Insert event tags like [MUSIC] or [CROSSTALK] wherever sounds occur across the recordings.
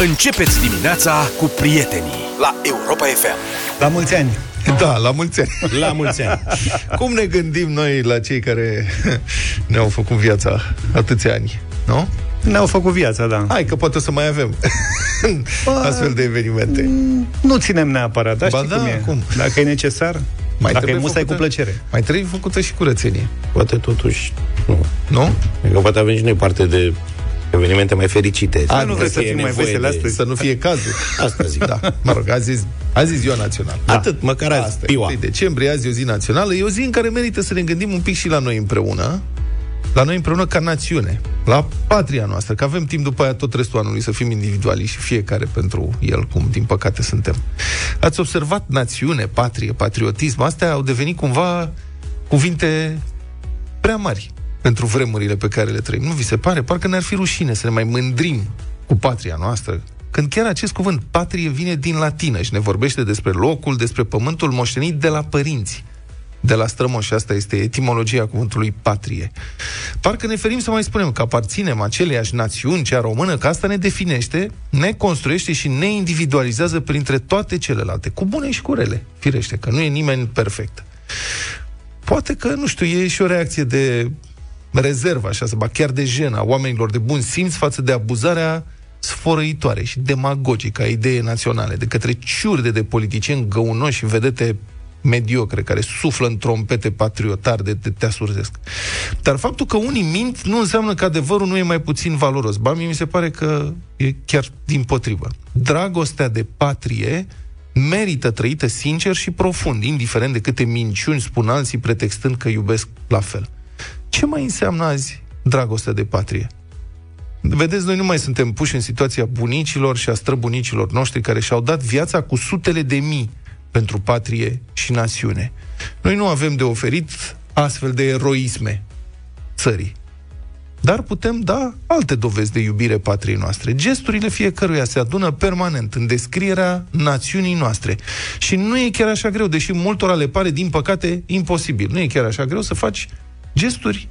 Începeți dimineața cu prietenii la Europa FM. La mulți ani! Da, la mulți ani. La mulți ani. [LAUGHS] Cum ne gândim noi la cei care [LAUGHS] ne-au făcut viața atâția ani, nu? Ne-au făcut viața, da. Hai că poate o să mai avem [LAUGHS] Bă, astfel de evenimente. Nu ținem neapărat, dar Ba știi da, cum e. cum? Dacă e necesar, Mai dacă e trebuie musai cu făcută- plăcere. Mai trebuie făcută și curățenie, Poate totuși nu. nu? Că poate avem și noi parte de evenimente mai fericite. A, nu nu vreți să e fim mai nevoie veseli de- astăzi? Să nu fie cazul. [LAUGHS] Asta zic. Da, mă rog, azi, e- azi e ziua națională. Da. Atât, măcar azi, Asta e, piua. 1 decembrie, azi e o zi națională. E o zi în care merită să ne gândim un pic și la noi împreună, la noi împreună ca națiune, la patria noastră, că avem timp după aia tot restul anului să fim individuali și fiecare pentru el, cum din păcate suntem. Ați observat națiune, patrie, patriotism, astea au devenit cumva cuvinte prea mari pentru vremurile pe care le trăim. Nu vi se pare? Parcă ne-ar fi rușine să ne mai mândrim cu patria noastră. Când chiar acest cuvânt, patrie, vine din latină și ne vorbește despre locul, despre pământul moștenit de la părinți de la strămoși. Asta este etimologia cuvântului patrie. Parcă ne ferim să mai spunem că aparținem aceleiași națiuni, cea română, că asta ne definește, ne construiește și ne individualizează printre toate celelalte, cu bune și cu rele, firește, că nu e nimeni perfect. Poate că, nu știu, e și o reacție de rezervă, așa, să ba chiar de jenă a oamenilor de bun simț față de abuzarea sfărăitoare și demagogică a idei naționale de către ciurde de politicieni găunoși și vedete mediocre, care suflă în trompete patriotari de, de te asurdesc. Dar faptul că unii mint nu înseamnă că adevărul nu e mai puțin valoros. Ba, mie mi se pare că e chiar din potrivă. Dragostea de patrie merită trăită sincer și profund, indiferent de câte minciuni spun alții pretextând că iubesc la fel. Ce mai înseamnă azi dragostea de patrie? Vedeți, noi nu mai suntem puși în situația bunicilor și a străbunicilor noștri care și-au dat viața cu sutele de mii pentru patrie și națiune. Noi nu avem de oferit astfel de eroisme țării. Dar putem da alte dovezi de iubire patriei noastre. Gesturile fiecăruia se adună permanent în descrierea națiunii noastre. Și nu e chiar așa greu, deși multora le pare, din păcate, imposibil. Nu e chiar așa greu să faci gesturi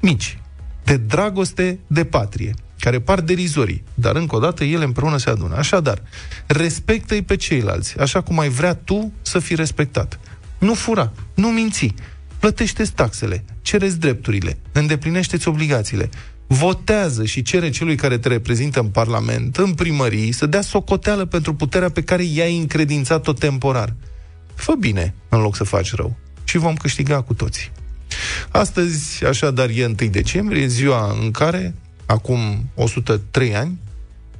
mici, de dragoste de patrie, care par derizorii, dar încă o dată ele împreună se adună. Așadar, respectă-i pe ceilalți, așa cum ai vrea tu să fii respectat. Nu fura, nu minți, plătește taxele, cereți drepturile, îndeplinește-ți obligațiile, votează și cere celui care te reprezintă în Parlament, în primării, să dea socoteală pentru puterea pe care i-ai încredințat-o temporar. Fă bine în loc să faci rău și vom câștiga cu toții. Astăzi, așadar, e 1 decembrie, ziua în care, acum 103 ani,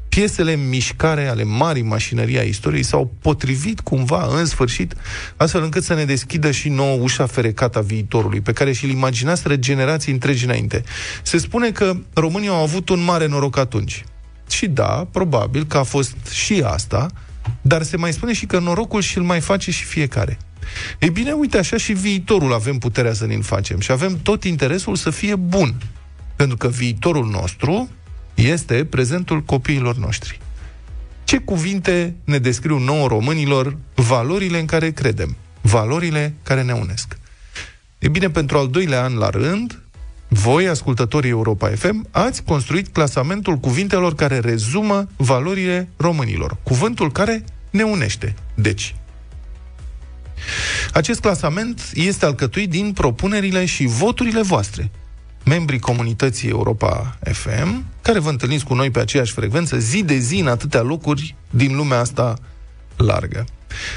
piesele în mișcare ale marii mașinării a istoriei s-au potrivit cumva, în sfârșit, astfel încât să ne deschidă și nouă ușa ferecată a viitorului, pe care și-l imaginaseră generații întregi înainte. Se spune că românii au avut un mare noroc atunci. Și da, probabil că a fost și asta, dar se mai spune și că norocul și-l mai face și fiecare. Ei bine, uite, așa și viitorul avem puterea să ne-l facem și avem tot interesul să fie bun. Pentru că viitorul nostru este prezentul copiilor noștri. Ce cuvinte ne descriu nouă românilor valorile în care credem, valorile care ne unesc? E bine, pentru al doilea an la rând, voi, ascultătorii Europa FM, ați construit clasamentul cuvintelor care rezumă valorile românilor. Cuvântul care ne unește. Deci, acest clasament este alcătuit din propunerile și voturile voastre, membrii comunității Europa FM, care vă întâlniți cu noi pe aceeași frecvență zi de zi în atâtea locuri din lumea asta largă.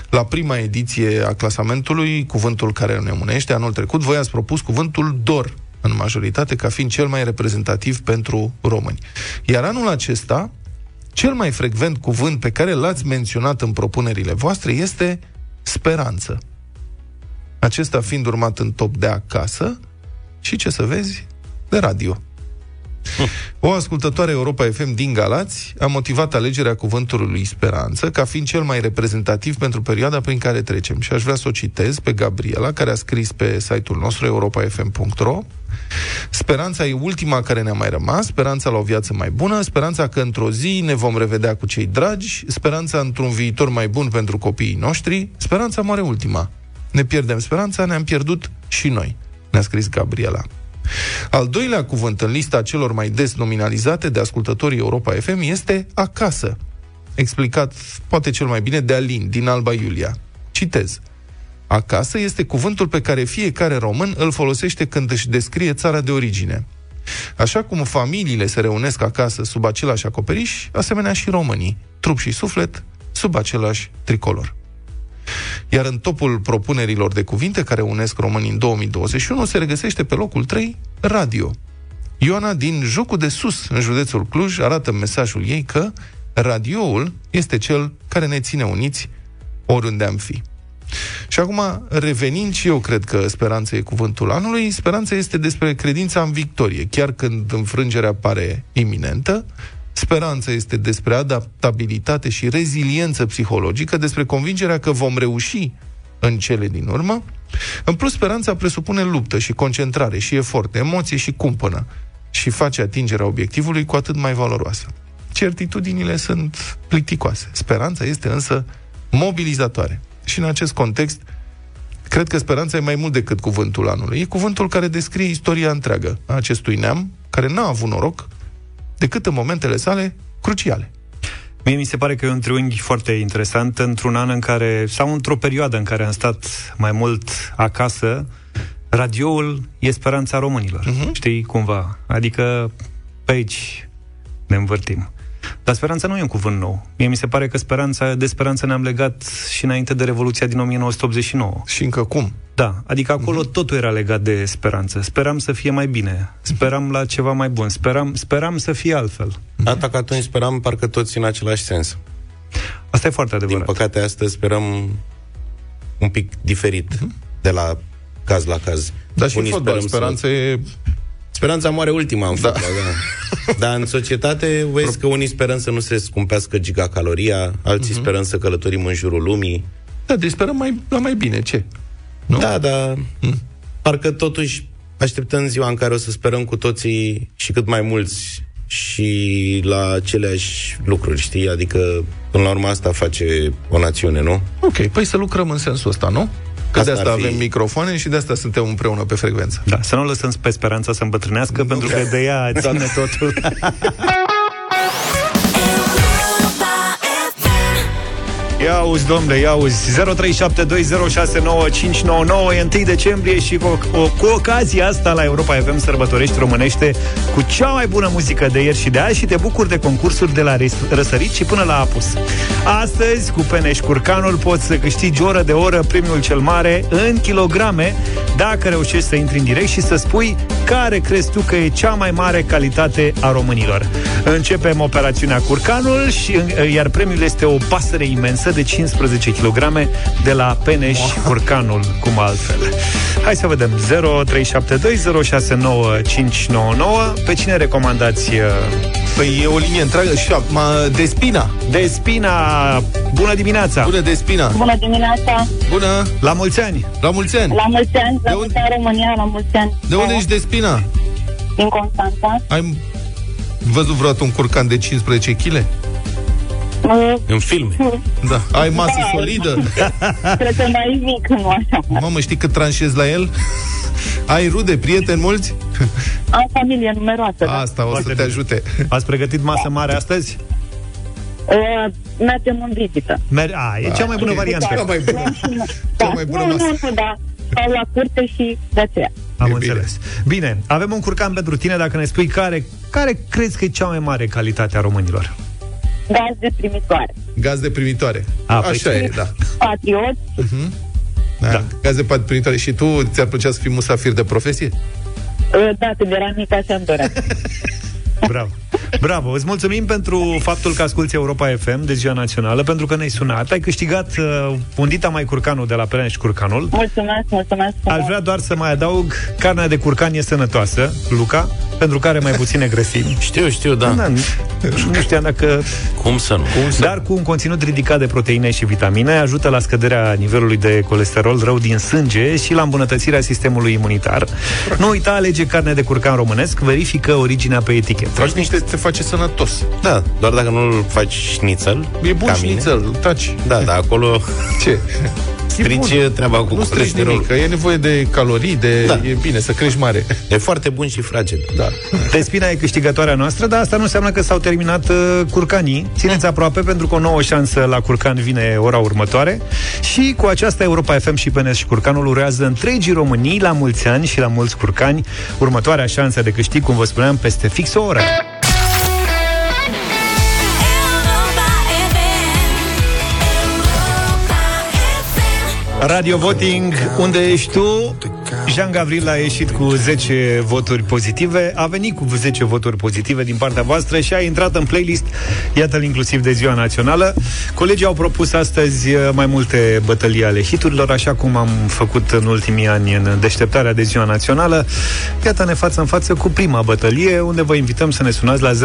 La prima ediție a clasamentului, cuvântul care ne unește, anul trecut, voi ați propus cuvântul DOR, în majoritate, ca fiind cel mai reprezentativ pentru români. Iar anul acesta, cel mai frecvent cuvânt pe care l-ați menționat în propunerile voastre este speranță. Acesta fiind urmat în top de acasă și, ce să vezi, de radio. O ascultătoare Europa FM din Galați a motivat alegerea cuvântului speranță ca fiind cel mai reprezentativ pentru perioada prin care trecem. Și aș vrea să o citez pe Gabriela, care a scris pe site-ul nostru europafm.ro Speranța e ultima care ne-a mai rămas, speranța la o viață mai bună, speranța că într-o zi ne vom revedea cu cei dragi, speranța într-un viitor mai bun pentru copiii noștri, speranța moare ultima. Ne pierdem speranța, ne-am pierdut și noi, ne-a scris Gabriela. Al doilea cuvânt în lista celor mai des nominalizate de ascultătorii Europa FM este acasă. explicat poate cel mai bine de Alin, din Alba Iulia. Citez. Acasă este cuvântul pe care fiecare român îl folosește când își descrie țara de origine. Așa cum familiile se reunesc acasă sub același acoperiș, asemenea și românii, trup și suflet, sub același tricolor. Iar în topul propunerilor de cuvinte care unesc românii în 2021 se regăsește pe locul 3 radio. Ioana din Jocul de Sus, în județul Cluj, arată mesajul ei că radioul este cel care ne ține uniți oriunde am fi. Și acum, revenind și eu cred că speranța e cuvântul anului, speranța este despre credința în victorie. Chiar când înfrângerea pare iminentă, speranța este despre adaptabilitate și reziliență psihologică, despre convingerea că vom reuși în cele din urmă. În plus, speranța presupune luptă și concentrare și efort, emoție și cumpănă și face atingerea obiectivului cu atât mai valoroasă. Certitudinile sunt plicticoase. Speranța este însă mobilizatoare. Și în acest context, cred că speranța e mai mult decât cuvântul anului. E cuvântul care descrie istoria întreagă a acestui neam, care n-a avut noroc decât în momentele sale cruciale. Mie mi se pare că e un triunghi foarte interesant într-un an în care, sau într-o perioadă în care am stat mai mult acasă, radioul e speranța românilor. Uh-huh. Știi, cumva. Adică pe aici ne învârtim. Dar speranța nu e un cuvânt nou. Mie mi se pare că speranța, de speranță ne-am legat și înainte de Revoluția din 1989. Și încă cum? Da, adică acolo uh-huh. totul era legat de speranță. Speram să fie mai bine, speram la ceva mai bun, speram, speram să fie altfel. Data că atunci speram parcă toți în același sens. Asta e foarte adevărat. Din păcate, astăzi sperăm un pic diferit uh-huh. de la caz la caz. Dar și fotbal, speranța să... e Speranța moare ultima în da. fotbal, da. Dar în societate, vezi că unii sperăm să nu se scumpească gigacaloria, alții uh-huh. sperăm să călătorim în jurul lumii. Da, deci sperăm mai, la mai bine, ce? Nu? Da, da. Mm. Parcă totuși așteptăm ziua în care o să sperăm cu toții și cât mai mulți și la aceleași lucruri, știi? Adică, până la urmă, asta face o națiune, nu? Ok, păi să lucrăm în sensul ăsta, nu? Că asta de asta avem fi... microfoane și de asta suntem împreună pe frecvență. Da, să nu lăsăm pe speranța să îmbătrânească, nu, pentru că de ea ține totul. [LAUGHS] Ia uzi, domnule, ia uzi 0372069599 E 1 decembrie și cu, cu, cu ocazia asta la Europa FM sărbătorești românește cu cea mai bună muzică de ieri și de azi și te bucuri de concursuri de la răsărit și până la apus. Astăzi, cu Peneș Curcanul, poți să câștigi oră de oră premiul cel mare în kilograme dacă reușești să intri în direct și să spui care crezi tu că e cea mai mare calitate a românilor. Începem operațiunea Curcanul și iar premiul este o pasăre imensă de 15 kg de la Peneș Curcanul, cum altfel. Hai să vedem. 0372069599. Pe cine recomandați? Uh, păi e o linie întreagă și acum Despina. Despina. Bună dimineața. Bună Despina. Bună dimineața. Bună. La mulți ani. La mulți ani. La mulți ani. La mulți ani România. La mulți ani. De unde ești Despina? Din Constanța. Ai văzut vreodată un curcan de 15 kg? În filme. Da. Ai masă da, solidă? Cred că mai mic, nu așa. Mamă, știi cât tranșezi la el? Ai rude, prieteni mulți? Am familie numeroasă. Da. Asta o Foarte să te ajute. Ați pregătit masă mare astăzi? Uh, mergem în vizită. Mer- a, e cea mai bună okay. variantă. Cea mai bună. Da. Cea mai bună nu, masă. Nu, nu, da. Stau la curte și de aceea. Am e înțeles. Bine. bine, avem un curcan pentru tine dacă ne spui care, care crezi că e cea mai mare calitate a românilor? Gaz de primitoare. Gaz de primitoare. A, păi Așa păi e, da. Patriot. Uh-huh. Da. da. Gaz de primitoare. Și tu ți-ar plăcea să fii musafir de profesie? Da, când eram mic așa îmi doream. [LAUGHS] Bravo. Bravo, îți mulțumim pentru faptul că asculti Europa FM de ziua națională, pentru că ne-ai sunat. Ai câștigat uh, undita mai curcanul de la Pereneș Curcanul. Mulțumesc, mulțumesc. Aș vrea doar să mai adaug, carnea de curcan e sănătoasă, Luca, pentru care mai puține grăsimi. Știu, știu, da. da nu știam dacă... Cum să nu? Cum să... Dar cu un conținut ridicat de proteine și vitamine, ajută la scăderea nivelului de colesterol rău din sânge și la îmbunătățirea sistemului imunitar. Nu uita, alege carne de curcan românesc, verifică originea pe etichetă. Faci niște, te face sănătos. Da, doar dacă nu-l faci șnițel. E bun șnițel, taci. Da, da, acolo... Ce? [LAUGHS] strici bun. treaba cu Nu strici colesterolul. nimic, că e nevoie de calorii, de... Da. E bine să crești mare. E foarte bun și fragil. Da. Despina e câștigătoarea noastră, dar asta nu înseamnă că s-au terminat uh, curcanii. Țineți aproape pentru că o nouă șansă la curcan vine ora următoare. Și cu aceasta Europa FM și PNS și curcanul urează întregii Românii la mulți ani și la mulți curcani. Următoarea șansă de câștig, cum vă spuneam, peste fix o oră. Radio Voting, unde ești tu? Jean Gavril a ieșit cu 10 voturi pozitive, a venit cu 10 voturi pozitive din partea voastră și a intrat în playlist, iată-l inclusiv de Ziua Națională. Colegii au propus astăzi uh, mai multe bătălii ale hiturilor, așa cum am făcut în ultimii ani în deșteptarea de Ziua Națională. Iată-ne față în față cu prima bătălie, unde vă invităm să ne sunați la 0372069599.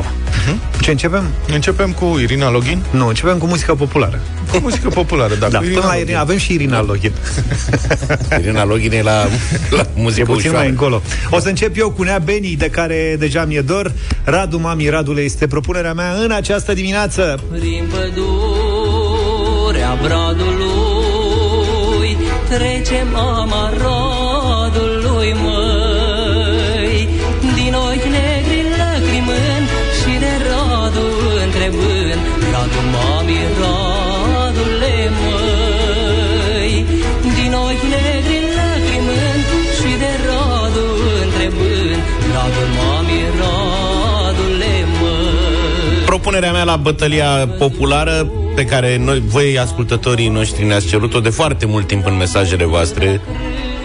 Uh-huh. Ce începem? Începem cu Irina Login. Nu, începem cu muzică populară. Cu muzică populară, da. Da, cu până la Login. Irina, avem și Irina Login. [LAUGHS] Irina Login e la, la E muzică puțin ușoară. mai încolo. O să încep eu cu Nea Beni, de care deja mi-e dor. Radu, mami, Radule, este propunerea mea în această dimineață. Prin pădurea bradului Trece mama radului măi Din ochi negri lacrimând Și de radu întrebând Radu mami, radule Propunerea mea la bătălia populară pe care noi, voi ascultătorii noștri ne-ați cerut-o de foarte mult timp în mesajele voastre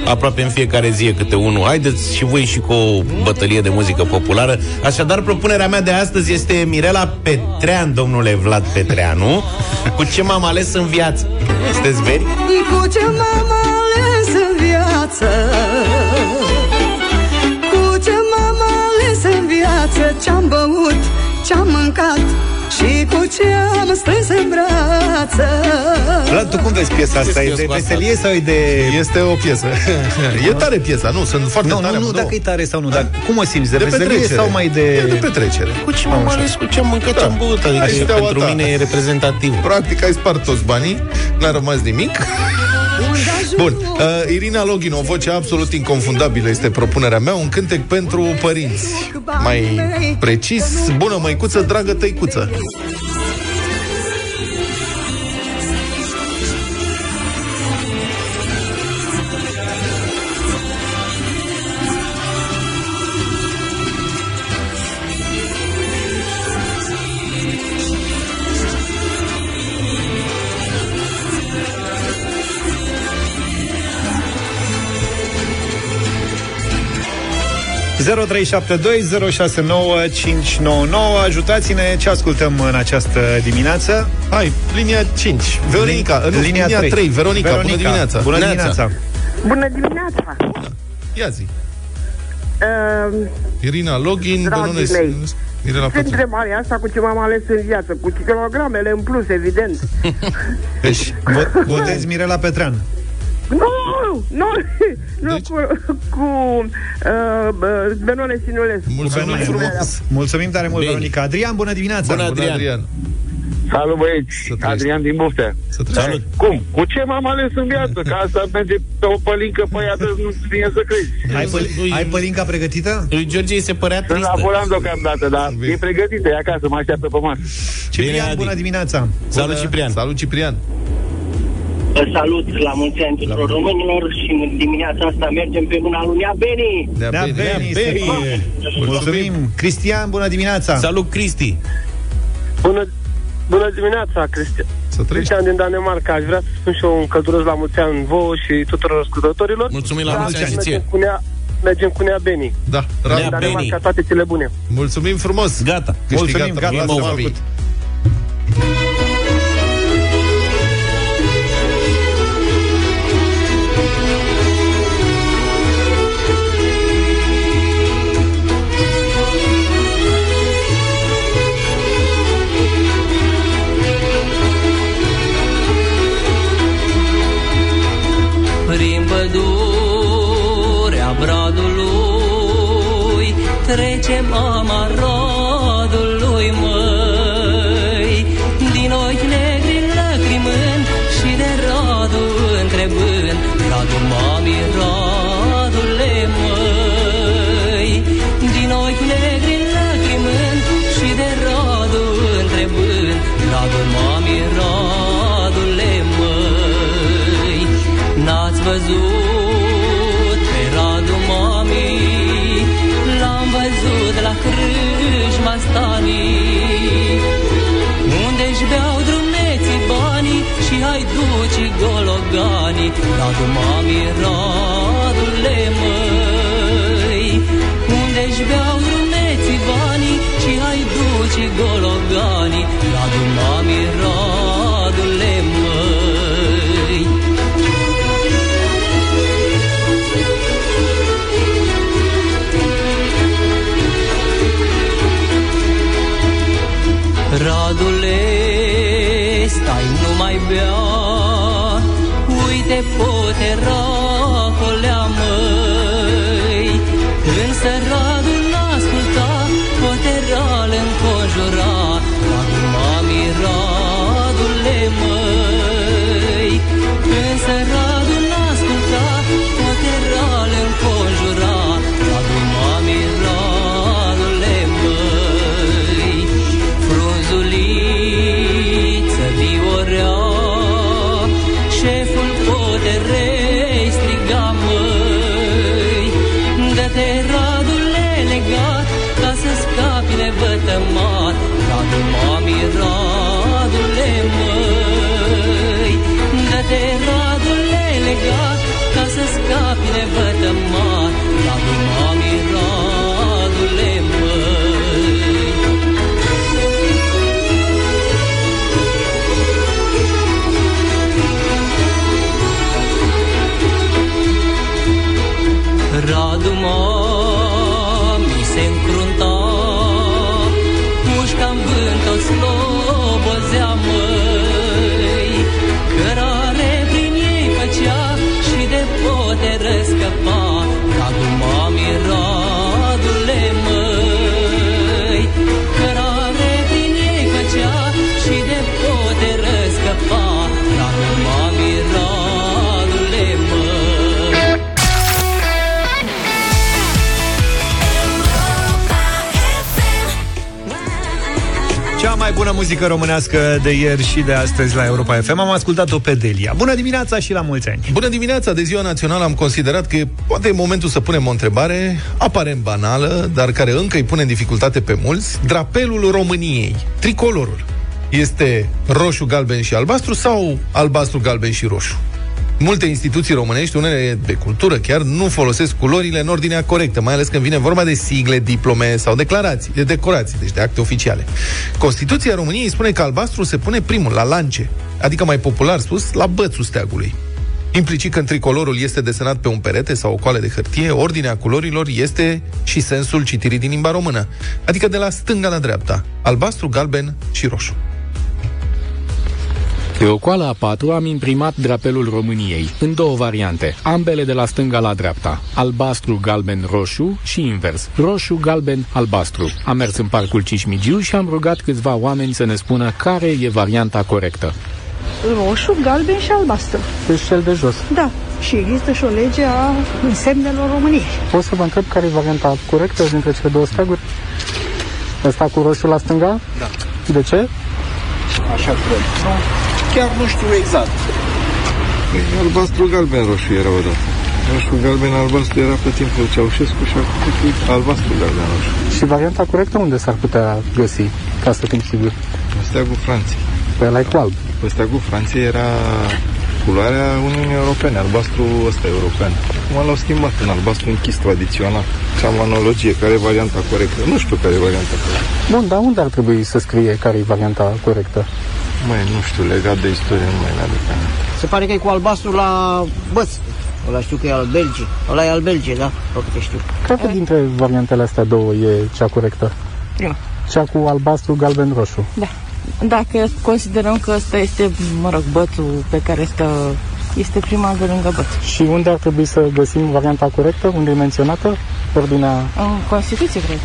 aproape în fiecare zi e câte unul. Haideți și voi și cu o bătălie de muzică populară. Așadar, propunerea mea de astăzi este Mirela Petrean, domnule Vlad Petreanu, cu ce m-am ales în viață. Sunteți veri? Cu ce m-am ales în viață Cu ce m-am ales în viață Ce-am băut, ce-am mâncat Și cu ce am strâns în brață Vlad, tu cum vezi piesa asta? E eu de cu asta? veselie sau e de... Este o piesă. [LAUGHS] e tare piesa, nu? Sunt foarte Nu, tare. nu, nu, amândouă. dacă e tare sau nu, dar cum o simți? De, de veselie petrecere. sau mai de... E de petrecere. Cu ce m-am ales, cu ce am mâncat, Da. ce am băut. Adică Hai și steaua pentru ta. mine e reprezentativ. Practic ai spart toți banii, n-a rămas nimic. [LAUGHS] Bun, uh, Irina Login, o voce absolut inconfundabilă este propunerea mea, un cântec pentru părinți. Mai precis, bună măicuță, dragă tăicuță. Ajutați-ne ce ascultăm în această dimineață. Hai, linia 5. Veronica, nu, linia, linia 3. Veronica, Veronica, bună dimineața. Bună Neața. dimineața. Bună dimineața! Ia zi. Uh, Irina Login, Dragii Bănunes... mei, Irina ce Pătru. întrebare asta cu ce m-am ales în viață? Cu kilogramele în plus, evident. Deci, Vo- Votezi Mirela Petrean. Nu! Nu! Nu Deci? cu, cu uh, bă, Benone Sinulescu. mulțumim Bine, frumos. Mulțumim tare mult, Bine. Veronica. Adrian, bună dimineața! Bună, Bună, Adrian. Adrian. Salut băieți, Să trăiești. Adrian din Buftea. Să treci. Salut. Cum? Cu ce m-am ales în viață? Ca asta merge pe o pălincă pe ea, nu vine să crezi. Ai, păl- Lui- ai pălinca pregătită? Lui George îi se părea Sunt la tristă. volan deocamdată, dar Bine. e pregătită, e acasă, mă așteaptă pe masă. Ciprian, Adi. bună dimineața! Salut, Ciprian. Salut, Ciprian. Vă salut la mulți ani tuturor românilor și în dimineața asta mergem pe mâna lui Nea Beni. Nea Nea Beni. Beni, Nea Beni. să- Mulțumim! Cristian, bună dimineața! Salut, Cristi. Bună, bună dimineața, Cristian. Să trăiești. Cristian din Danemarca. Aș vrea să spun și eu un călduros la mulți ani vouă și tuturor ascultătorilor. Mulțumim la Da, mulți ani și mergem ție. cu Nea, mergem cu Nea Beni. Da, Nea Radu. Din Danemarca, Beni. toate cele bune. Mulțumim frumos. Gata. Mulțumim, Câștigat, gata, văzut pe radu mami, l-am văzut la crâșma stanii, unde-și beau drumeții banii și haiducii gologanii, radu mami, radule Dă-te radule legat Ca să scapi nevătămat muzică românească de ieri și de astăzi la Europa FM Am ascultat-o pe Delia Bună dimineața și la mulți ani Bună dimineața! De ziua națională am considerat că poate e momentul să punem o întrebare aparent banală, dar care încă îi pune în dificultate pe mulți. Drapelul României, tricolorul, este roșu, galben și albastru sau albastru, galben și roșu? Multe instituții românești, unele de cultură chiar, nu folosesc culorile în ordinea corectă, mai ales când vine vorba de sigle, diplome sau declarații, de decorații, deci de acte oficiale. Constituția României spune că albastru se pune primul, la lance, adică mai popular spus, la bățul steagului. Implicit că în tricolorul este desenat pe un perete sau o coală de hârtie, ordinea culorilor este și sensul citirii din limba română, adică de la stânga la dreapta, albastru, galben și roșu. Pe o coală a patru am imprimat drapelul României, în două variante, ambele de la stânga la dreapta, albastru, galben, roșu și invers, roșu, galben, albastru. Am mers în parcul Cismigiu și am rugat câțiva oameni să ne spună care e varianta corectă. Roșu, galben și albastru. Deci cel de jos. Da. Și există și o lege a însemnelor României. Pot să vă întreb care e varianta corectă dintre cele două steaguri? Ăsta cu roșu la stânga? Da. De ce? Așa cred. Nu, chiar nu știu exact. Păi, albastru, galben, roșu era odată. Roșu, galben, albastru era pe timpul Ceaușescu și acum e albastru, galben, roșu. Și varianta corectă unde s-ar putea găsi, ca să fim siguri? Steagul Franței. Păi ăla e cu alb. Pe steagul Franței era culoarea Uniunii Europene, albastru ăsta european. Acum l-au schimbat în albastru închis tradițional. Și am analogie, care e varianta corectă? Nu știu care e varianta corectă. Bun, dar unde ar trebui să scrie care e varianta corectă? Mai nu știu, legat de istorie nu mai mi-aduc aminte. Se pare că e cu albastru la băț. Ăla știu că e al Belgii. Ăla e al Belgiei, da? Tot câte știu. Care dintre variantele astea două e cea corectă? Prima. Cea cu albastru, galben, roșu. Da. Dacă considerăm că ăsta este, mă rog, bățul pe care stă, este prima de lângă băț. Și unde ar trebui să găsim varianta corectă? Unde e menționată? Ordinea... În Constituție, cred.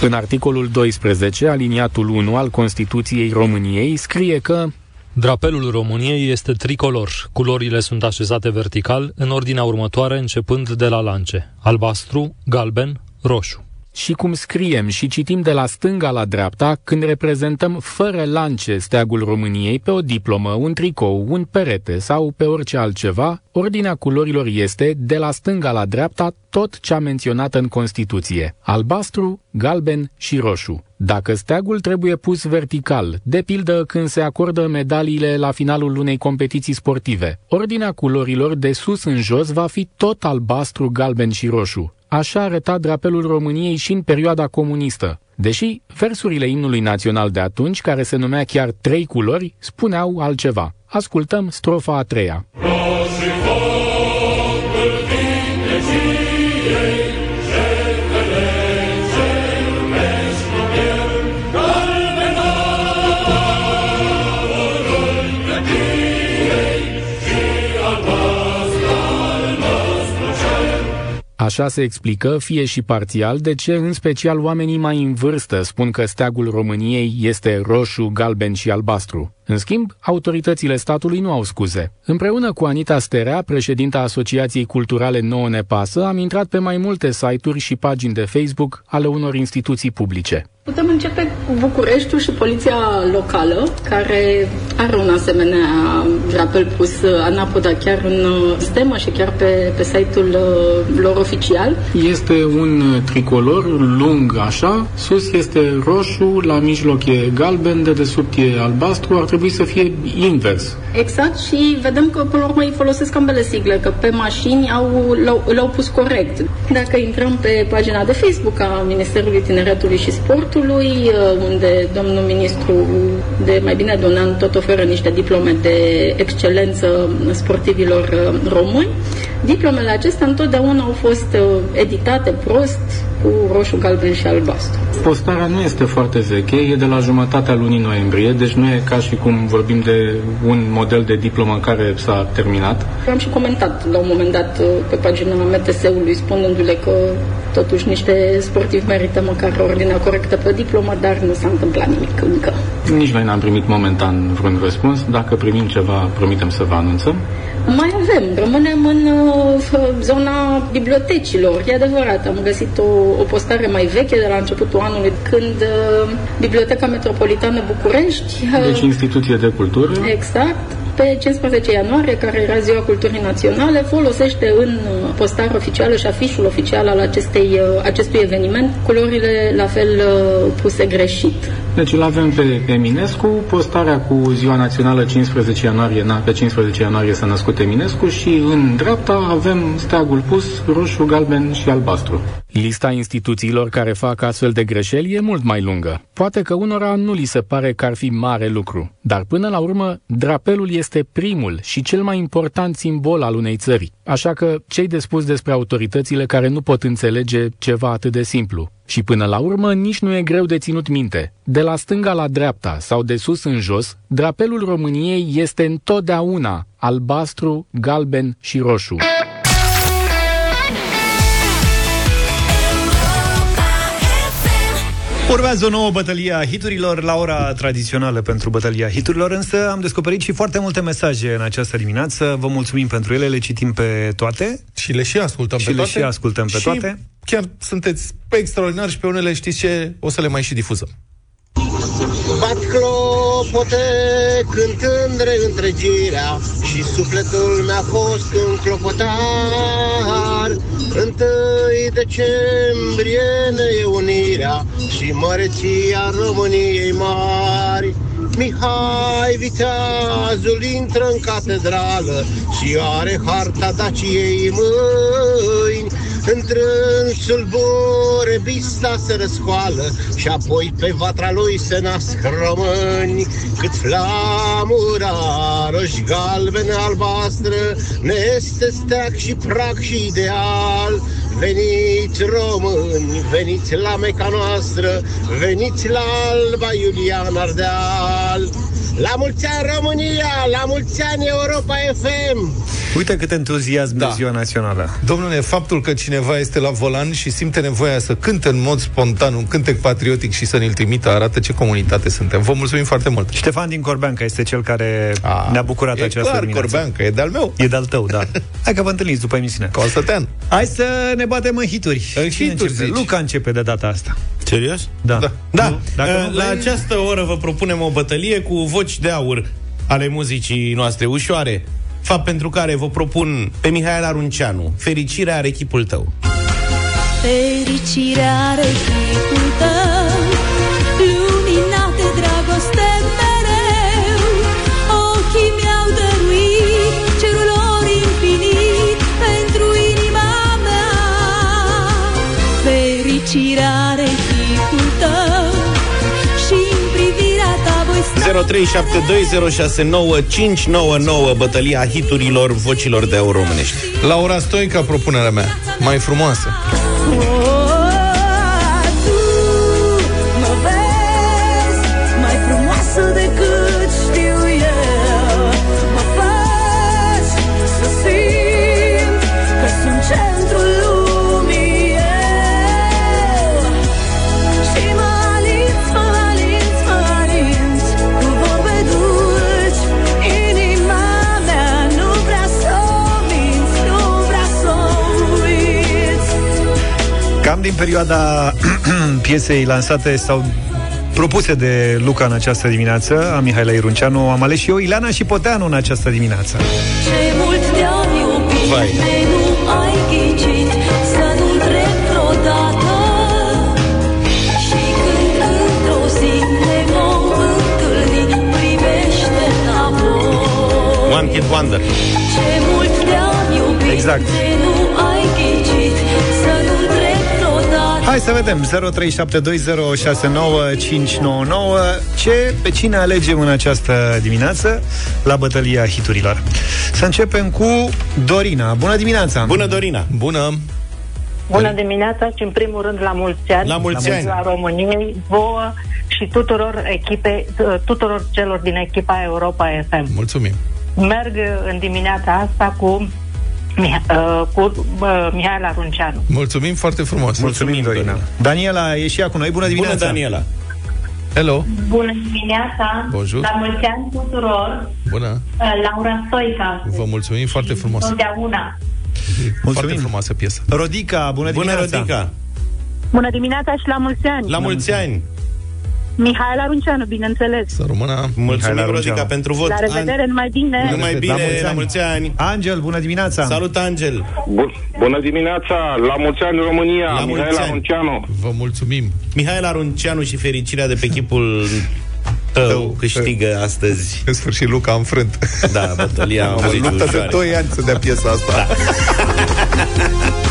În articolul 12, aliniatul 1 al Constituției României, scrie că Drapelul României este tricolor. Culorile sunt așezate vertical, în ordinea următoare, începând de la lance. Albastru, galben, roșu și cum scriem și citim de la stânga la dreapta când reprezentăm fără lance steagul României pe o diplomă, un tricou, un perete sau pe orice altceva, ordinea culorilor este de la stânga la dreapta tot ce a menționat în Constituție, albastru, galben și roșu. Dacă steagul trebuie pus vertical, de pildă când se acordă medaliile la finalul unei competiții sportive, ordinea culorilor de sus în jos va fi tot albastru, galben și roșu. Așa arăta drapelul României și în perioada comunistă. Deși versurile imnului național de atunci, care se numea chiar Trei culori, spuneau altceva. Ascultăm strofa a treia. Așa se explică, fie și parțial, de ce în special oamenii mai în vârstă spun că steagul României este roșu, galben și albastru. În schimb, autoritățile statului nu au scuze. Împreună cu Anita Sterea, președinta Asociației Culturale Nouă Nepasă, am intrat pe mai multe site-uri și pagini de Facebook ale unor instituții publice. Putem începe cu Bucureștiul și poliția locală, care are un asemenea drapel pus anapoda chiar în stemă și chiar pe, pe site-ul uh, lor oficial. Este un tricolor lung așa, sus este roșu, la mijloc e galben, de desubt e albastru, ar trebui să fie invers. Exact și vedem că până la urmă îi folosesc ambele sigle, că pe mașini au, l-au, l-au pus corect. Dacă intrăm pe pagina de Facebook a Ministerului Tineretului și Sportului, Sportului, uh, unde domnul ministru de mai bine de un an tot oferă niște diplome de excelență sportivilor uh, români. Diplomele acestea întotdeauna au fost uh, editate prost, cu roșu, galben și albastru. Postarea nu este foarte veche, e de la jumătatea lunii noiembrie, deci nu e ca și cum vorbim de un model de diplomă care s-a terminat. Am și comentat la un moment dat pe pagina MTS-ului spunându-le că totuși niște sportivi merită măcar ordinea corectă pe diplomă, dar nu s-a întâmplat nimic încă. Nici noi n-am primit momentan vreun răspuns. Dacă primim ceva, promitem să vă anunțăm. Mai avem, rămânem în uh, zona bibliotecilor. E adevărat, am găsit o, o postare mai veche de la începutul anului când uh, Biblioteca Metropolitană București... Uh, deci instituție de cultură. Exact pe 15 ianuarie, care era Ziua Culturii Naționale, folosește în uh, postare oficială și afișul oficial al acestei, uh, acestui eveniment culorile la fel uh, puse greșit. Deci îl avem pe Eminescu, postarea cu Ziua Națională 15 ianuarie, na, pe 15 ianuarie s-a născut Eminescu și în dreapta avem steagul pus roșu, galben și albastru. Lista instituțiilor care fac astfel de greșeli e mult mai lungă. Poate că unora nu li se pare că ar fi mare lucru, dar până la urmă, drapelul este primul și cel mai important simbol al unei țări. Așa că, cei de spus despre autoritățile care nu pot înțelege ceva atât de simplu? Și până la urmă nici nu e greu de ținut minte. De la stânga la dreapta sau de sus în jos, drapelul României este întotdeauna albastru, galben și roșu. Urmează o nouă bătălie a hiturilor la ora tradițională pentru bătălia hiturilor, însă am descoperit și foarte multe mesaje în această dimineață. Vă mulțumim pentru ele, le citim pe toate. Și le și ascultăm și pe le toate. și ascultăm pe și toate. Chiar sunteți pe extraordinar și pe unele știți ce o să le mai și difuzăm. Bat clopote cântând reîntregirea Și sufletul mi-a fost un clopotar. Întâi decembrie ne e unirea Și măreția României mari. Mihai Viteazul intră în catedrală Și are harta Daciei în mâini Întrânsul bure bista se răscoală Și apoi pe vatra lui se nasc români Cât flamura roș galbenă albastră Ne este steag și prag și ideal Veniți români, veniți la meca noastră Veniți la Alba Iulian Ardeal La mulți ani România, la mulți ani Europa FM. Uite cât entuziasm da. de ziua națională. Domnule, faptul că cineva este la volan și simte nevoia să cânte în mod spontan un cântec patriotic și să ne-l trimită, arată ce comunitate suntem. Vă mulțumim foarte mult. Ștefan din Corbeanca este cel care A, ne-a bucurat e această clar, dimineață. Corbeanca, e de-al meu. E de-al tău, da. [LAUGHS] Hai că vă întâlniți după emisiune. Constătean. Hai să ne batem în hituri. În Cine hituri, începe? zici. Luca începe de data asta. Serios? Da. Da. Da, Nu, dacă uh, nu la vrei- această oră vă propunem o bătălie cu voci de aur ale muzicii noastre ușoare, fapt pentru care vă propun pe Mihail Arunceanu, Fericirea are chipul tău. Fericirea are chipul tău 0372069599 Bătălia hiturilor vocilor de aur românești. Laura Stoica, propunerea mea. Mai frumoasă. Perioada [CLEARS THROAT] piesei lansate sau propuse de Luca în această dimineață, a Mihaela Runceanu, am ales și eu Ileana și Poteanu în această dimineață. Ce mult te-am iubit Vai. De nu ai ghicit Să nu trec vreodată Și când într-o zi Ne vom întâlni Privește înapoi One Hit Wonder. Ce mult te-am iubit Exact. Hai să vedem 0372069599 Ce, pe cine alegem în această dimineață La bătălia hiturilor Să începem cu Dorina Bună dimineața Bună, Dorina! Bună! Bună dimineața și în primul rând la mulți ani. La mulți ani. La României, vouă și tuturor echipe, tuturor celor din echipa Europa FM. Mulțumim! Merg în dimineața asta cu, Miha- uh, cu uh, Mihail Arunceanu. Mulțumim foarte frumos! Mulțumim, Dorina Daniela e și ea cu noi, bună dimineața Bună, Daniela! Hello! Bună dimineața! Bonjour. La mulți ani tuturor! Bună! Uh, Laura Stoica. Vă mulțumim foarte frumos! Totdeauna. Foarte frumoasă piesă. Rodica, bună Bună, dimineața Rodica! Bună dimineața și la mulți ani! La mulți ani! Mihail Arunceanu, bineînțeles. Să rămână Mulțumim, Arunceanu. Rodica, pentru vot. La revedere, numai bine! Numai La bine, mulți la ani. mulți ani! Angel, bună dimineața Salut, Angel! Bun, bună dimineața, la mulți ani România, La mulți Mihail ani. Arunceanu. Vă mulțumim! Mihail Arunceanu și fericirea de pe chipul tău Tău. câștigă astăzi. În sfârșit, Luca a înfrânt. Da, bătălia [LAUGHS] Am muzicii luptat de ușoare. 2 ani să dea piesa asta. Da. [LAUGHS]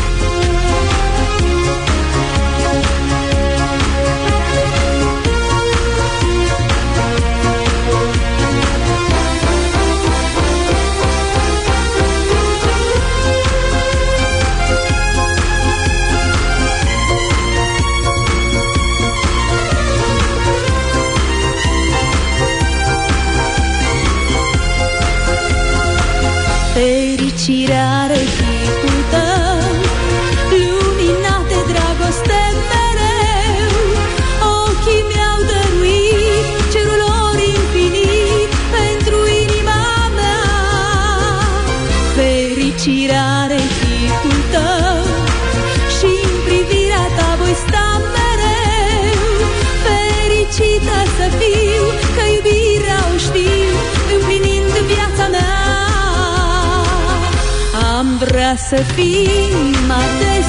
să fim adeseori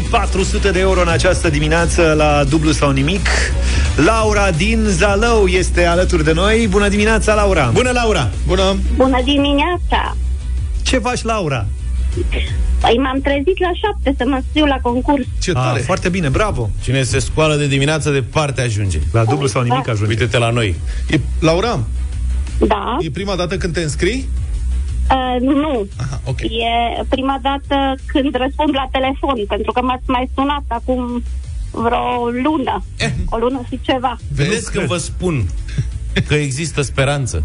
2400 de euro în această dimineață la dublu sau nimic. Laura din Zalău este alături de noi. Bună dimineața, Laura! Bună, Laura! Bună! Bună dimineața! Ce faci, Laura? Păi m-am trezit la șapte să mă scriu la concurs. Ce tare! Ah, foarte bine, bravo! Cine se scoală de dimineață, departe ajunge. La dublu sau nimic ajunge. Uite-te la noi. E, Laura, Da. e prima dată când te înscrii? Uh, nu. Aha, ok. E prima dată când răspund la telefon, pentru că m-ați mai sunat acum vreo lună. Eh. O lună și ceva. Vedeți că vă spun că există speranță.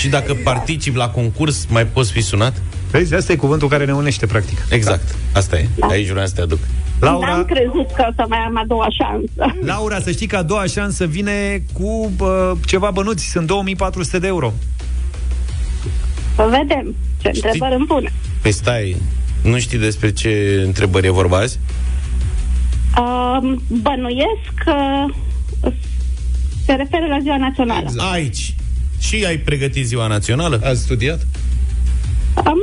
Și dacă participi la concurs, mai poți fi sunat? Vezi, asta e cuvântul care ne unește, practic. Exact. Asta e. Da. Aici vreau să te aduc. Laura, N-am crezut că o să mai am a doua șansă. Laura, să știi că a doua șansă vine cu bă, ceva bănuți. Sunt 2400 de euro. Să vedem ce întrebări îmi pune. Păi stai, nu știi despre ce întrebări e vorba azi? Uh, bănuiesc că se referă la ziua națională. Exact. Aici. Și ai pregătit ziua națională? Ați studiat? Am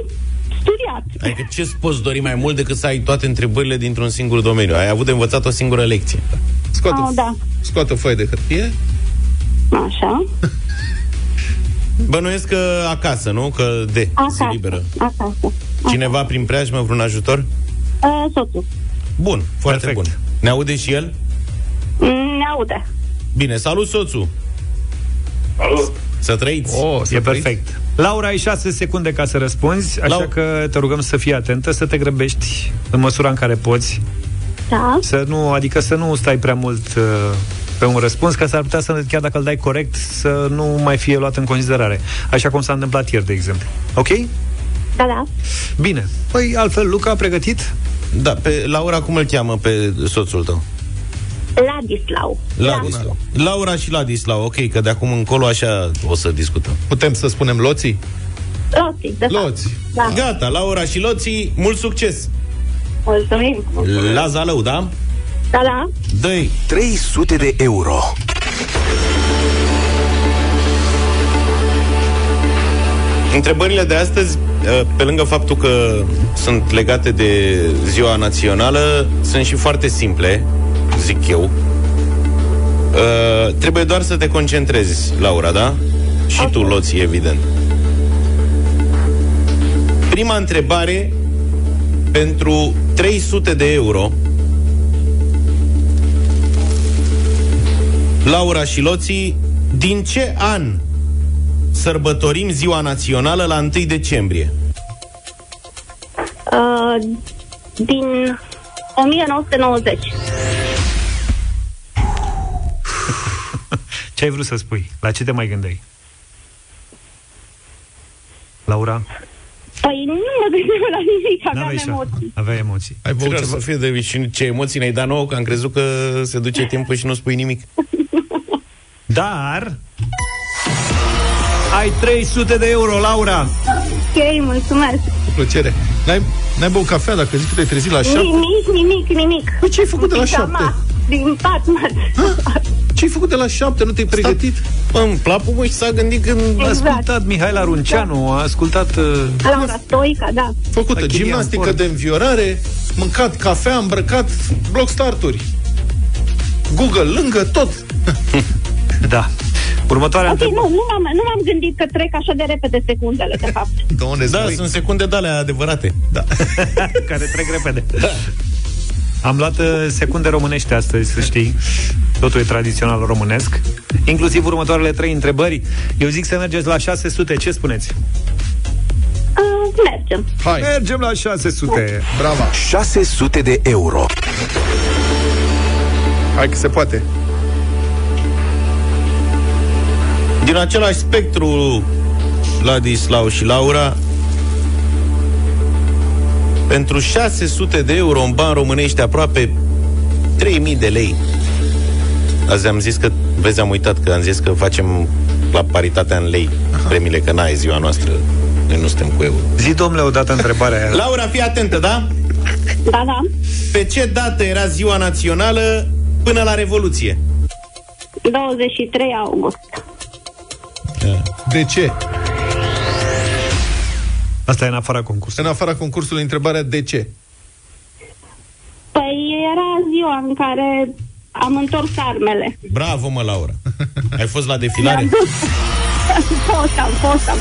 studiat. Adică ce poți dori mai mult decât să ai toate întrebările dintr-un singur domeniu? Ai avut de învățat o singură lecție. Scoate, Oh, da. scoate o foaie de hârtie. Așa. [LAUGHS] Bănuiesc că acasă, nu? Că de, se Acasă. liberă. Acasă. Cineva prin preajmă, vreun ajutor? Uh, soțul. Bun, foarte Perfect. bun. Ne aude și el? Mm, Ne aude. Bine, salut soțul! Salut! Să trăiți! Oh, E perfect. Laura, ai 6 secunde ca să răspunzi, așa Lau- că te rugăm să fii atentă, să te grăbești în măsura în care poți, Da. să nu, adică să nu stai prea mult uh, pe un răspuns, că s-ar putea să, chiar dacă îl dai corect, să nu mai fie luat în considerare. Așa cum s-a întâmplat ieri, de exemplu. Ok? Da, da. Bine. Păi, altfel, Luca, pregătit? Da, pe Laura cum îl cheamă pe soțul tău? Ladislau. Ladislau. Laura și Ladislau, ok, că de acum încolo așa o să discutăm. Putem să spunem loții? Loții, de fapt. Loți. Da. Gata, Laura și Loții, mult succes! Mulțumim. La Zalău, da? Da, da. dă 300 de euro. Întrebările de astăzi, uh, pe lângă faptul că sunt legate de ziua națională, sunt și foarte simple, zic eu. Uh, trebuie doar să te concentrezi, Laura, da? Și tu, Loții, evident. Prima întrebare pentru 300 de euro. Laura și Loții, din ce an sărbătorim ziua națională la 1 decembrie? Uh, din 1990. [LAUGHS] Ce ai vrut să spui? La ce te mai gândeai? Laura? Păi nu mă gândeam la nimic, aveam N-aveai și- emoții. Aveai emoții. Ai Vreau să fie de și ce emoții ne-ai dat nouă, că am crezut că se duce timpul și nu spui nimic. [LAUGHS] Dar... Ai 300 de euro, Laura! Ok, mulțumesc. Cu plăcere. N-ai, n-ai băut cafea dacă zici că te-ai trezit la șapte? Nimic, nimic, nimic. Păi ce ai făcut de la Pijama, șapte? Din pat, mă. Ce ai făcut de la șapte? Nu te-ai pregătit? Bă, în plapul mă și s-a gândit când... A Exact. ascultat Mihaela Runceanu, a ascultat... Uh, Laura Stoica, da. Făcută Achille gimnastică Sport. de înviorare, mâncat cafea, îmbrăcat, bloc starturi. Google lângă tot. [LAUGHS] da. Următoarea Ok, nu, întrebare. nu m-am, nu m-am gândit că trec așa de repede secundele, de fapt. [LAUGHS] Doamne, Da, spui. sunt secunde de alea adevărate. Da. [LAUGHS] care trec repede. Am luat uh, secunde românești astăzi, să știi. Totul e tradițional românesc. Inclusiv următoarele trei întrebări. Eu zic să mergeți la 600. Ce spuneți? Uh, mergem. Hai. Mergem la 600. Bravo. 600 de euro. Hai că se poate. Din același spectru, Ladislau și Laura, pentru 600 de euro în bani românești aproape 3000 de lei. Azi am zis că, vezi, am uitat că am zis că facem la paritatea în lei premiile, că n-ai ziua noastră. Noi nu suntem cu euro. Zi, domnule, odată întrebarea aia. Laura, fii atentă, da? Da, da. Pe ce dată era ziua națională până la Revoluție? 23 august. De ce? Asta e în afara concursului. În afara concursului, întrebarea de ce? Păi era ziua în care am întors armele. Bravo, mă, Laura. Ai fost la defilare? Mi-am dus. Am fost, am fost, am,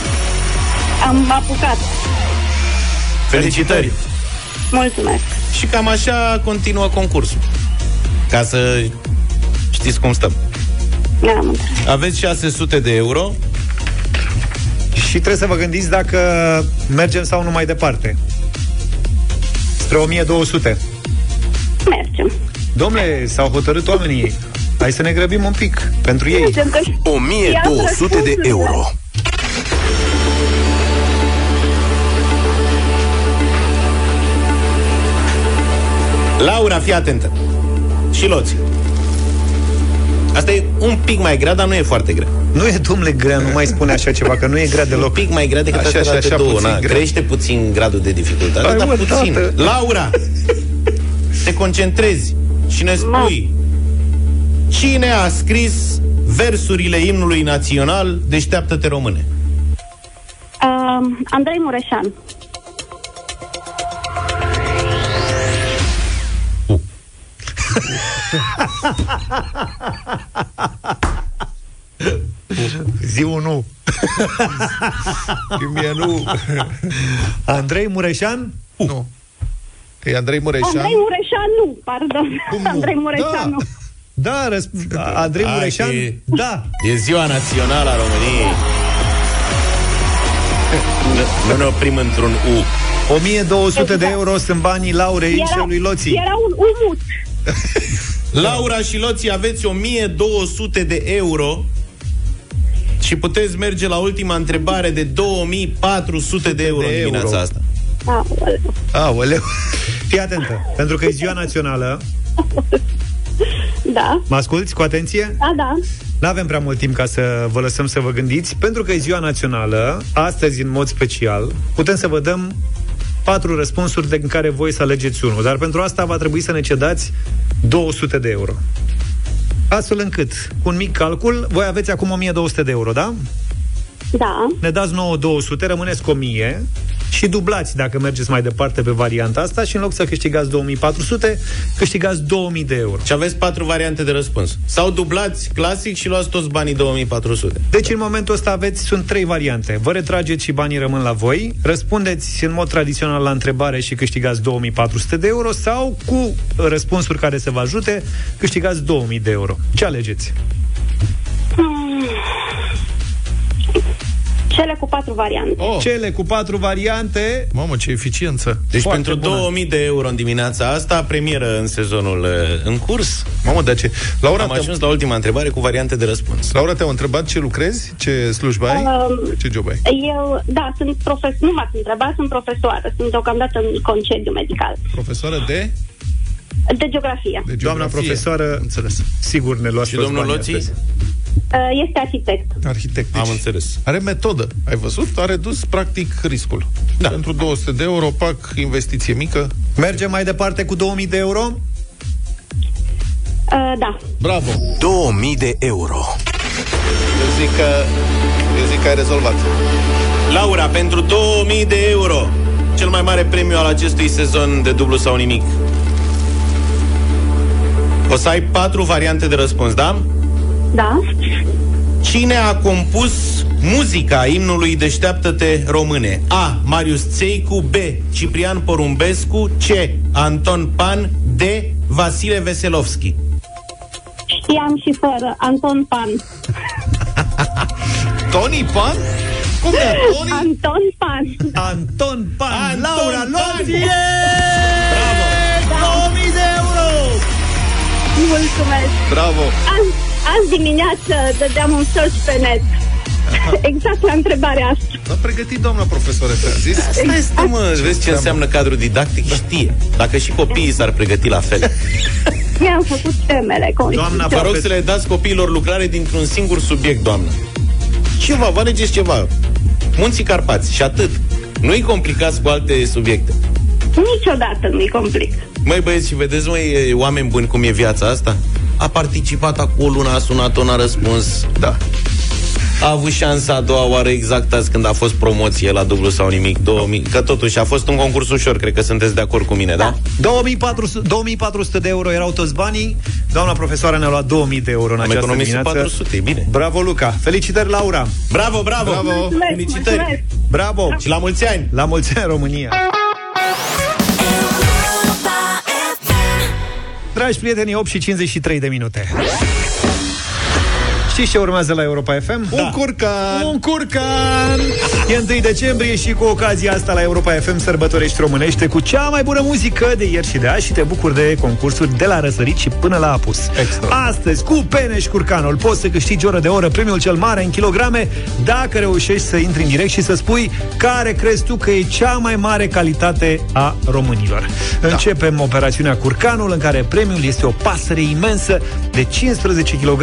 am apucat. Felicitări! Mulțumesc. Și cam așa continuă concursul. Ca să știți cum stăm. Am Aveți 600 de euro. Și trebuie să vă gândiți dacă mergem sau nu mai departe. Spre 1200. Mergem. Domnule, s-au hotărât oamenii. Hai să ne grăbim un pic pentru ei. Mergem că 1200 de euro. Laura, fii atentă. Și loți. Asta e un pic mai grea, dar nu e foarte grea. Nu e, domnule, grea, nu mai spune așa ceva, că nu e grea deloc. Un pic mai grea decât Așa, așa, așa, așa, așa, două. puțin Na, grea. crește puțin gradul de dificultate, Hai, dar mă, puțin. tată. Laura, te concentrezi și ne spui cine a scris versurile imnului național Deșteaptă-te române. Uh, Andrei Mureșan. [LAUGHS] Zi nu. [LAUGHS] Mie nu. Andrei Mureșan? Nu. E Andrei Mureșan. Andrei Mureșan nu, pardon. Andrei Mureșan nu. Da, răsp- Andrei Hai Mureșan? că e- Da. E ziua națională a României. Nu ne oprim într-un U. 1200 de euro sunt banii Laurei și Era, lui Loții. era un umut. [LAUGHS] Laura și Loții aveți 1200 de euro și puteți merge la ultima întrebare de 2400 de euro de în dimineața euro. asta. Aoleu. Aoleu. Fii atentă, pentru că e ziua națională. Da, Mă asculți cu atenție? da, da. Nu avem prea mult timp ca să vă lăsăm să vă gândiți, pentru că e ziua națională, astăzi în mod special, putem să vă dăm patru răspunsuri din care voi să alegeți unul, dar pentru asta va trebui să ne cedați 200 de euro. Astfel încât, cu un mic calcul, voi aveți acum 1200 de euro, da? Da. Ne dați 9200, rămâneți cu 1000 și dublați dacă mergeți mai departe pe varianta asta și în loc să câștigați 2400, câștigați 2000 de euro. Și aveți patru variante de răspuns. Sau dublați clasic și luați toți banii 2400. Deci în momentul ăsta aveți, sunt trei variante. Vă retrageți și banii rămân la voi, răspundeți în mod tradițional la întrebare și câștigați 2400 de euro sau cu răspunsuri care să vă ajute, câștigați 2000 de euro. Ce alegeți? Cele cu patru variante. Oh. Cele cu patru variante... Mamă, ce eficiență. Deci Foarte pentru bună. 2000 de euro în dimineața asta, premieră în sezonul uh, în curs. Mamă, dar ce... Laura, Am te-am, ajuns la ultima întrebare cu variante de răspuns. Laura, te-au întrebat ce lucrezi? Ce slujbă ai? Um, Ce job ai? Eu, da, sunt profesor, nu m-ați întrebat, sunt profesoară, sunt deocamdată în concediu medical. Profesoară de... De geografie. de Doamna geografie. profesoară, Înțeles. sigur ne luați Și toți domnul banii Loții? Astăzi. Uh, Este arhitect. Arhitect. Deci Am înțeles. Are metodă. Ai văzut? A redus practic riscul. Da. Pentru 200 de euro, pac, investiție mică. Mergem mai departe cu 2000 de euro? Uh, Da. Bravo! 2000 de euro. Eu zic că, eu zic că ai rezolvat. Laura, pentru 2000 de euro, cel mai mare premiu al acestui sezon de dublu sau nimic. O să ai patru variante de răspuns, da? Da. Cine a compus muzica imnului Deșteaptă-te române? A. Marius Țeicu B. Ciprian Porumbescu C. Anton Pan D. Vasile Veselovski Știam și fără. Anton Pan. [LAUGHS] Tony Pan? Cum [LAUGHS] de Antoni? Anton Pan. Anton Pan. Anton Laura Pan. Loție! Bravo! 2000 de euro! Mulțumesc. Bravo! Azi, azi dimineață dădeam un search pe net. [LAUGHS] Exact la întrebarea asta. L-a pregătit doamna profesoară, ți-am zis? Asta este, mă, vezi ce înseamnă cadru didactic? Știe. Dacă și copiii s-ar pregăti la fel. [LAUGHS] Mi-am făcut temele. Doamna Vă rog să le dați copiilor lucrare dintr-un singur subiect, doamnă. Ceva, vă alegeți ceva. Munții Carpați și atât. Nu-i complicați cu alte subiecte. Niciodată nu-i complic. Măi băieți, și vedeți, măi, e, oameni buni, cum e viața asta? A participat acum o lună, a sunat-o, n-a răspuns. Da. A avut șansa a doua oară exact azi când a fost promoție la dublu sau nimic, 2000, că totuși a fost un concurs ușor, cred că sunteți de acord cu mine, da? 2400, 2400 de euro erau toți banii. Doamna profesoară ne-a luat 2000 de euro în Am această economisit dimineață. 400, e bine. Bravo, Luca! Felicitări, Laura! Bravo, bravo! Bravo! Mulțumesc, Felicitări! mulțumesc. Bravo! Și la mulți ani! La mulți ani, România! Dragi prieteni, 8 și 53 de minute. Știți ce urmează la Europa FM? Un curcan! Un curcan! E 1 decembrie și cu ocazia asta la Europa FM sărbătorești românește cu cea mai bună muzică de ieri și de azi și te bucuri de concursuri de la răsărit și până la apus. Extra. Astăzi, cu Peneș Curcanul, poți să câștigi oră de oră premiul cel mare în kilograme dacă reușești să intri în direct și să spui care crezi tu că e cea mai mare calitate a românilor. Da. Începem operațiunea Curcanul, în care premiul este o pasăre imensă de 15 kg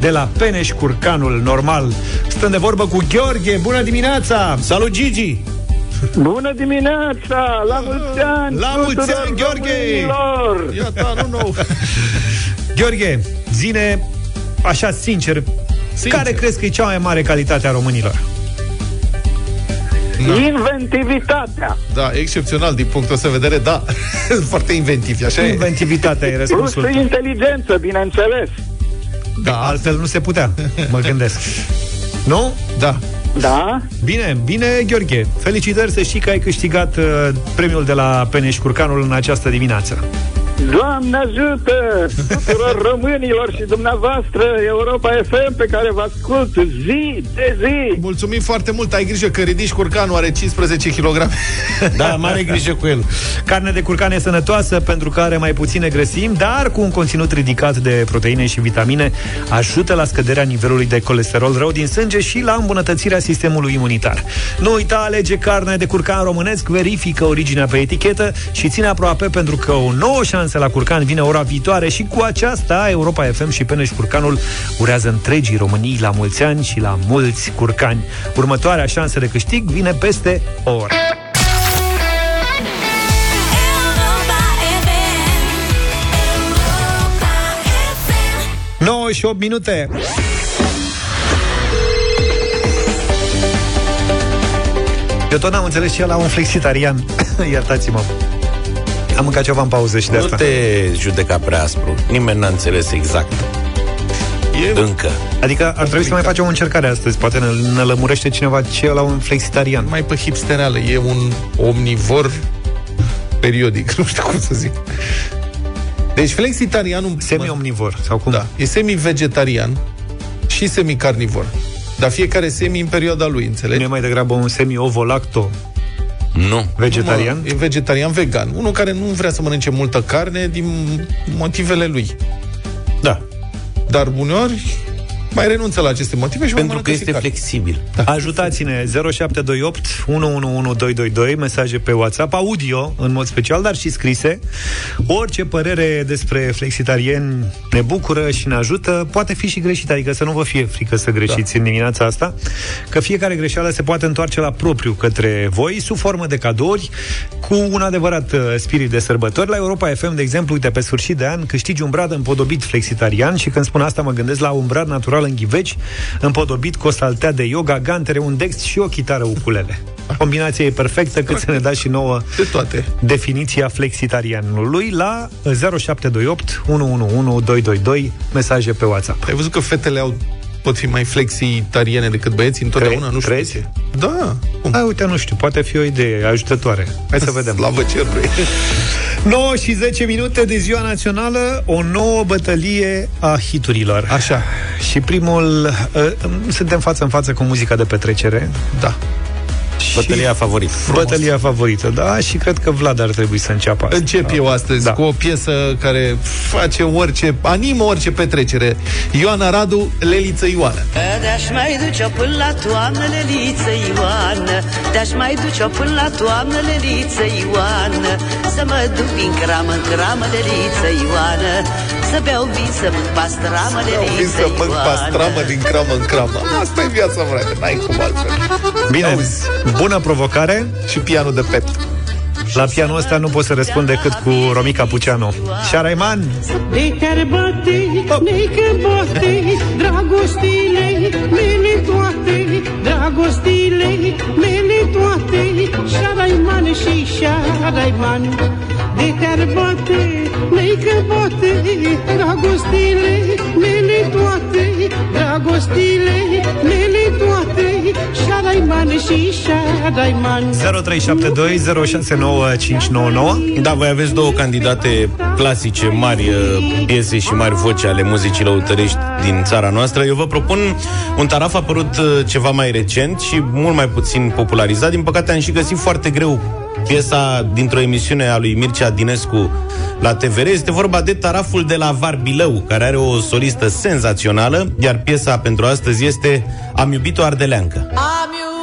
de la Peneș Curcanul normal. Stăm de vorbă cu Gheorghe. Bună dimineața! Salut, Gigi! Bună dimineața! La mulți ani! La mulți tuturor ani, Gheorghe! românilor! Iată, nu nou. [LAUGHS] Gheorghe, zine așa sincer, Sincer. care crezi că e cea mai mare calitate a românilor? Inventivitatea! Da, excepțional din punctul ăsta de vedere, da. [LAUGHS] Foarte inventiv, așa e. Inventivitatea e Plus răspunsul. inteligență, bineînțeles. Da, altfel nu se putea, mă gândesc. Nu? Da. Da? Bine, bine, Gheorghe. Felicitări să știi că ai câștigat uh, premiul de la Peneș Curcanul în această dimineață. Doamne ajută tuturor românilor și dumneavoastră Europa FM pe care vă ascult zi de zi. Mulțumim foarte mult, ai grijă că ridici curcanul, are 15 kg. Da, mare grijă cu el. Carne de curcan e sănătoasă pentru că are mai puține grăsimi, dar cu un conținut ridicat de proteine și vitamine, ajută la scăderea nivelului de colesterol rău din sânge și la îmbunătățirea sistemului imunitar. Nu uita, alege carne de curcan românesc, verifică originea pe etichetă și ține aproape pentru că o nouă șansă la curcan vine ora viitoare și cu aceasta Europa FM și Peneș Curcanul urează întregii Românii la mulți ani și la mulți curcani. Următoarea șansă de câștig vine peste o oră. 9 și 8 minute. Eu tot n-am înțeles ce e la un flexitarian. [COUGHS] Iertați-mă. Am mâncat ceva în pauză și de Nu asta. te judeca prea aspru. Nimeni n-a înțeles exact. E... Încă. Adică ar trebui să mai facem o încercare astăzi. Poate ne, ne lămurește cineva ce e la un flexitarian. Mai pe hipstereală, e un omnivor periodic, [LAUGHS] nu știu cum să zic. Deci flexitarianul... Semi-omnivor, sau cum? Da, e semi-vegetarian și semi-carnivor. Dar fiecare semi în perioada lui, înțelegi? Nu e mai degrabă un semi-ovo-lacto Nu. vegetarian? Mă, e vegetarian vegan. Unul care nu vrea să mănânce multă carne din motivele lui. Da. Dar uneori mai renunță la aceste motive și mai Pentru că mănâncă și este carne. flexibil. Da. Ajutați-ne 0728 111222 mesaje pe WhatsApp, audio în mod special, dar și scrise. Orice părere despre flexitarieni ne bucură și ne ajută. Poate fi și greșit, adică să nu vă fie frică să greșiți da. în dimineața asta, că fiecare greșeală se poate întoarce la propriu către voi sub formă de cadouri cu un adevărat uh, spirit de sărbători. La Europa FM, de exemplu, uite, pe sfârșit de an câștigi un brad împodobit flexitarian și când spun asta mă gândesc la un brad natural în ghiveci, împodobit cu o saltea de yoga, gantere, un dex și o chitară ukulele. Combinația e perfectă cât să ne dați și nouă De toate. definiția flexitarianului la 0728 111222 mesaje pe WhatsApp. Ai văzut că fetele au pot fi mai flexitariene decât băieții întotdeauna? Cre- nu știu crezi? de ce. Da. Cum? Hai, uite, nu știu, poate fi o idee ajutătoare. Hai să [LAUGHS] vedem. Slavă cerului. 9 și 10 minute de ziua națională, o nouă bătălie a hiturilor. Așa. Și primul, uh, suntem față în față cu muzica de petrecere. Da. Bătălia favorită. Bătălia favorită, da, și cred că Vlad ar trebui să înceapă asta. Încep eu astăzi Da. cu o piesă care face orice, animă orice petrecere. Ioana Radu, Leliță Ioană. Te-aș mai duce până la toamnă, Leliță Ioană Te-aș mai duce până la toamnă, Leliță Ioană Să mă duc din cramă în cramă, Leliță Ioană Să beau vin, să mânc pastramă, Au vin Leliță să mânc Ioană pastramă din cramă în cramă. Asta e viața mea, n-ai cum altfel. Bine, bună provocare. Și pianul de pet. La pianul ăsta nu pot să răspund decât cu Romica Puceanu. Șaraiman! De care bate, neică bate Dragostile mele toate Dragostile mele toate Șaraiman și șaraiman De care bate, neică bate Dragostile mele toate Dragostile mele toate Șaraiman și șaraiman 0372069599 Da, voi aveți două candidate clasice, mari uh, piese și mari voci ale muzicii lăutărești din țara noastră. Eu vă propun un taraf apărut uh, ceva mai recent și mult mai puțin popularizat. Din păcate am și găsit foarte greu piesa dintr-o emisiune a lui Mircea Dinescu la TVR. Este vorba de taraful de la Varbilău, care are o solistă senzațională, iar piesa pentru astăzi este Am iubit-o ardeleancă. Am iubit-o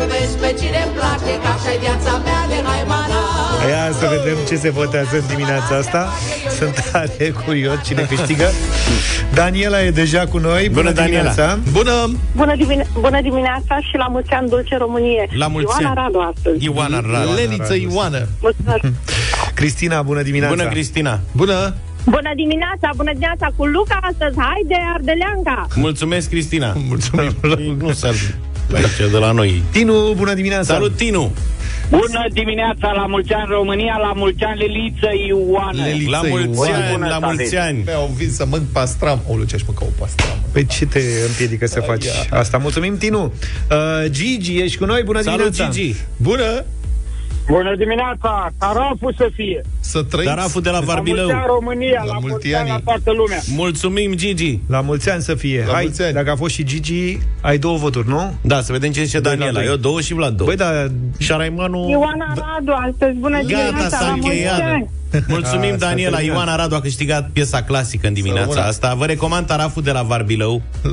iubesc pe cine-mi place, că așa-i viața mea de haimana. Ia să vedem ce se votează în dimineața asta. Sunt tare curios cine câștigă. Daniela e deja cu noi. Bună, Bună, Daniela. dimineața! Bună! Bună, divine- bună dimineața și la mulți ani dulce Românie. La mulți Ioana ani. Radu astăzi. Ioana Radu. Leliță Ioană. Mulțumesc. Cristina, bună dimineața! Bună, Cristina! Bună! Bună dimineața, bună dimineața cu Luca astăzi. Haide, Ardeleanca! Mulțumesc, Cristina! Mulțumim! Nu s-ar aici de la noi. Tinu, bună dimineața! Salut, Tinu! Bună dimineața, la mulți ani România, la mulți ani Leliță Ioană. Leliță La mulți Ioană. ani, la mulți ani! Pe, au vin să mănânc pastram. Aoleu, ce-aș mânca o pastram. Pe ce te împiedică să faci asta? Mulțumim, Tinu! Uh, Gigi, ești cu noi? Bună Salut, dimineața! Gigi! Bună! Bună dimineața, taraful să fie. Să trăiți! Taraful de la La mulți Varbilău. ani România, la, La mulți mulți ani la ani. toată lumea. Mulțumim, Gigi! La mulți ani să fie! La Hai, mulți ani. dacă a fost și Gigi, ai două voturi, nu? Da, să vedem ce zice Doi la Daniela. doi. Eu două și Vlad două. Băi, da, Șaraimanu... Ioana Radu astăzi, bună Gata, dimineața, s-a la mulți încheiat. ani. Mulțumim, A, s-a Daniela. terminat. Ioana Radu a câștigat piesa clasică în dimineața Să rămână. asta. Vă recomand taraful de la Varbilău. [LAUGHS]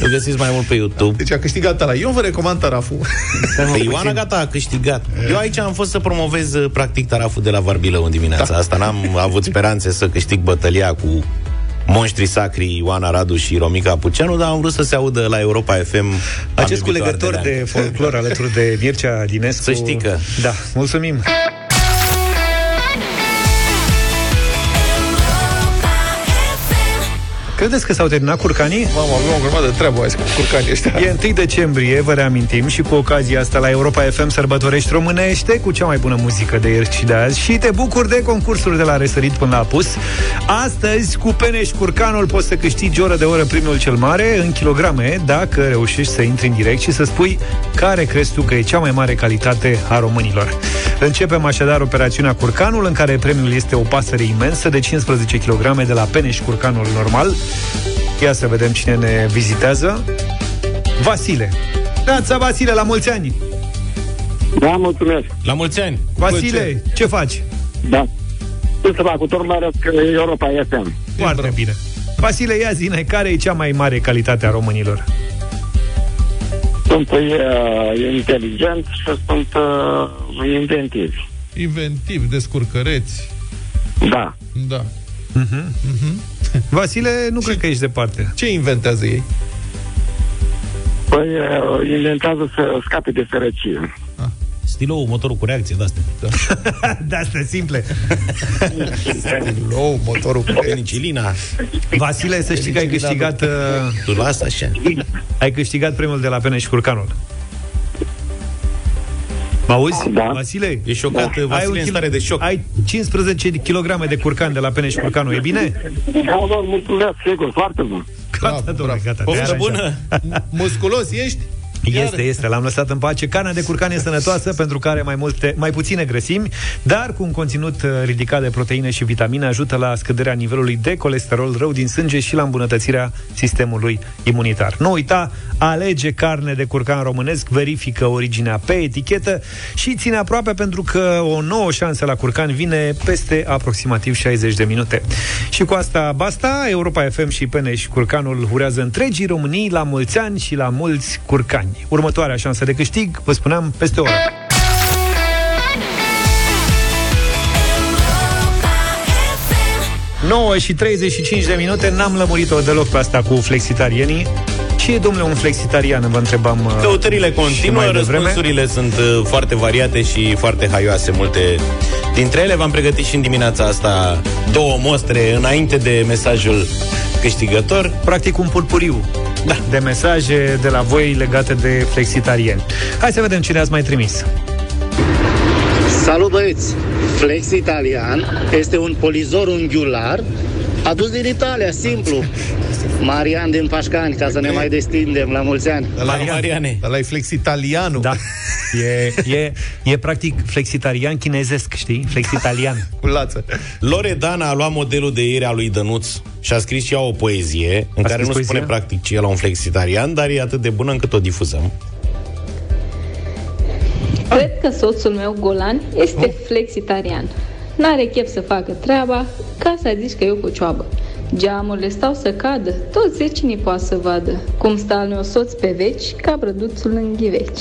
Îl găsiți mai mult pe YouTube. Deci a câștigat ăla. Eu vă recomand taraful. [LAUGHS] Pe Ioana gata a câștigat. Eu aici am fost să promovez uh, practic taraful de la Varbilău în dimineața asta. N-am avut speranțe să câștig bătălia cu monștrii sacri Ioana Radu și Romica Puceanu, dar am vrut să se audă la Europa FM. Am acest iubit-o culegător ardeleană. de folclor alături de Mircea Dinescu... Să știi că- Da, mulțumim! Credeți că s-au terminat curcanii? Mamă, avem o grămadă de treabă azi cu curcanii ăștia. E 1 decembrie, vă reamintim, și cu ocazia asta la Europa FM sărbătorești românește cu cea mai bună muzică de ieri și de azi și te bucuri de concursuri de la răsărit până la apus. Astăzi, cu Peneș Curcanul, poți să câștigi oră de oră primul cel mare în kilograme dacă reușești să intri în direct și să spui care crezi tu că e cea mai mare calitate a românilor. Începem așadar operațiunea Curcanul, în care premiul este o pasăre imensă de 15 kg de la Peneș Curcanul normal. Ia să vedem cine ne vizitează. Vasile. Neața, Vasile, la mulți ani! Da, mulțumesc. La mulți ani! Vasile, ce faci? Da. Ce să fac, urmăresc Europa FM. Foarte bine. Vasile, ia zine, care e cea mai mare calitate a românilor? Sunt uh, inteligent și sunt uh, inventivi. Inventiv, descurcăreți. Da. Da. Vasile, nu cred că ești departe. Ce inventează ei? Păi uh, inventează să scape de sărăcie. Stilou, motorul cu reacție de-astea. Da. [LAUGHS] de astea simple. Lou, motorul cu Penicilina. Vasile, să știi că ai câștigat... Uh, Tu lasă așa. ai câștigat premiul de la Peneș Curcanul. Mă auzi, da. Vasile? E șocat, da. Vasile un în kil- stare de șoc. Ai 15 kg de curcan de la Peneș Curcanul, e bine? Da, da, mulțumesc, sigur, foarte bun. Gata, domnule, gata. Poftă te-ai bună! [LAUGHS] Musculos ești? Este, este, l-am lăsat în pace. Carnea de curcan e sănătoasă pentru că are mai, multe, mai puține grăsimi, dar cu un conținut uh, ridicat de proteine și vitamine ajută la scăderea nivelului de colesterol rău din sânge și la îmbunătățirea sistemului imunitar. Nu uita, alege carne de curcan românesc, verifică originea pe etichetă și ține aproape pentru că o nouă șansă la curcan vine peste aproximativ 60 de minute. Și cu asta basta, Europa FM și Peneș Curcanul urează întregii Românii la mulți ani și la mulți curcani. Următoarea șansă de câștig, vă spuneam, peste o oră. 9 și 35 de minute, n-am lămurit-o deloc pe asta cu flexitarienii. Ce e, domnule, un flexitarian? Vă întrebam uh, Căutările și continuă, mai devreme. răspunsurile sunt uh, foarte variate și foarte haioase, multe dintre ele. V-am pregătit și în dimineața asta două mostre înainte de mesajul câștigător. Practic un purpuriu da. de mesaje de la voi legate de flexitarieni. Hai să vedem cine ați mai trimis. Salut băieți! Flex Italian este un polizor unghiular adus din Italia, simplu. Marian din Pașcani, ca să ne mai destindem la mulți ani. Mariane. Ăla e flex italianul. Da. E, e, e practic flexitarian chinezesc, știi? Flexitalian. [LAUGHS] Cu lață. Loredana a luat modelul de ieri a lui Dănuț și a scris și ea o poezie în A care scris nu poezie? spune practic ce e la un flexitarian, dar e atât de bună încât o difuzăm. Cred că soțul meu, Golan, este flexitarian. N-are chef să facă treaba, ca să zici că eu cu cioabă. Geamurile stau să cadă, toți vecinii poate să vadă. Cum stă al meu soț pe veci, ca brăduțul în ghiveci.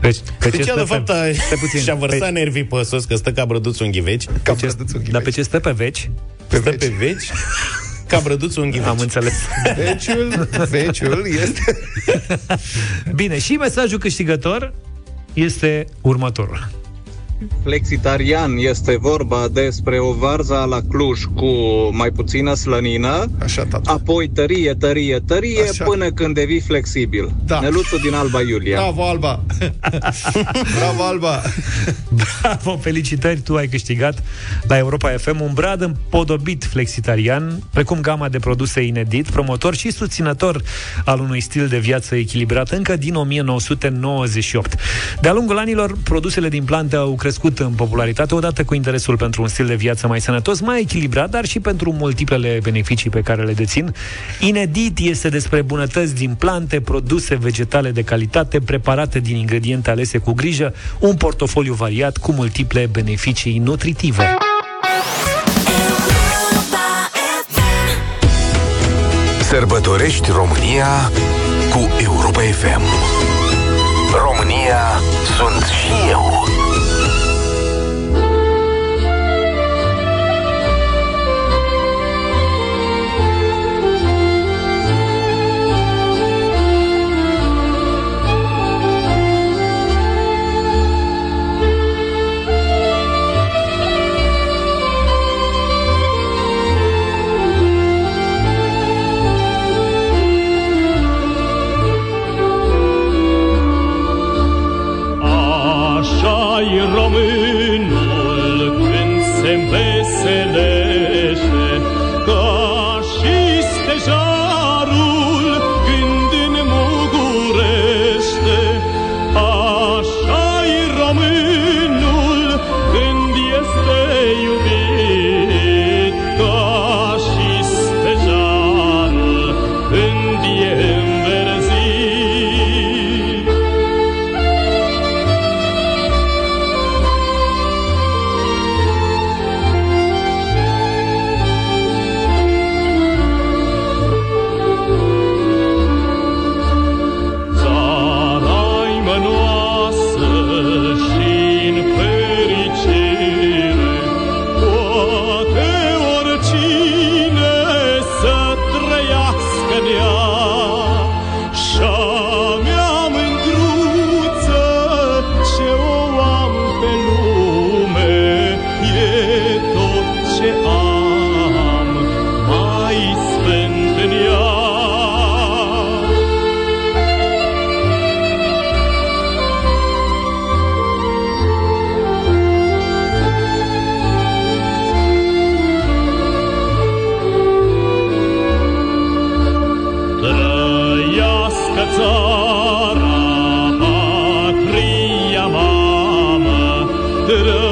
Pe, pe Deci, ce ea, stă de fapt, a, Stai puțin. și-a vărsat Pe- nervii pe sos că stă ca brăduțul în ghiveci. Pe ce, dar pe ce stă pe veci? Pe stă pe veci ca brăduțul în ghiveci. Am înțeles. Veciul, veciul este... [LAUGHS] Bine, și mesajul câștigător este următorul. Flexitarian este vorba despre o varză la Cluj cu mai puțină slănină, Așa, tata. apoi tărie, tărie, tărie, Așa. până când devii flexibil. Da. Neluțu din Alba Iulia. Bravo, Alba! [LAUGHS] Bravo, Alba! Bravo, felicitări, tu ai câștigat la Europa FM un brad împodobit flexitarian, precum gama de produse inedit, promotor și susținător al unui stil de viață echilibrat încă din 1998. De-a lungul anilor, produsele din plante au crescut în popularitate, odată cu interesul pentru un stil de viață mai sănătos, mai echilibrat, dar și pentru multiplele beneficii pe care le dețin. Inedit este despre bunătăți din plante, produse vegetale de calitate, preparate din ingrediente alese cu grijă, un portofoliu variat cu multiple beneficii nutritive. Sărbătorești România cu Europa FM. România sunt și eu.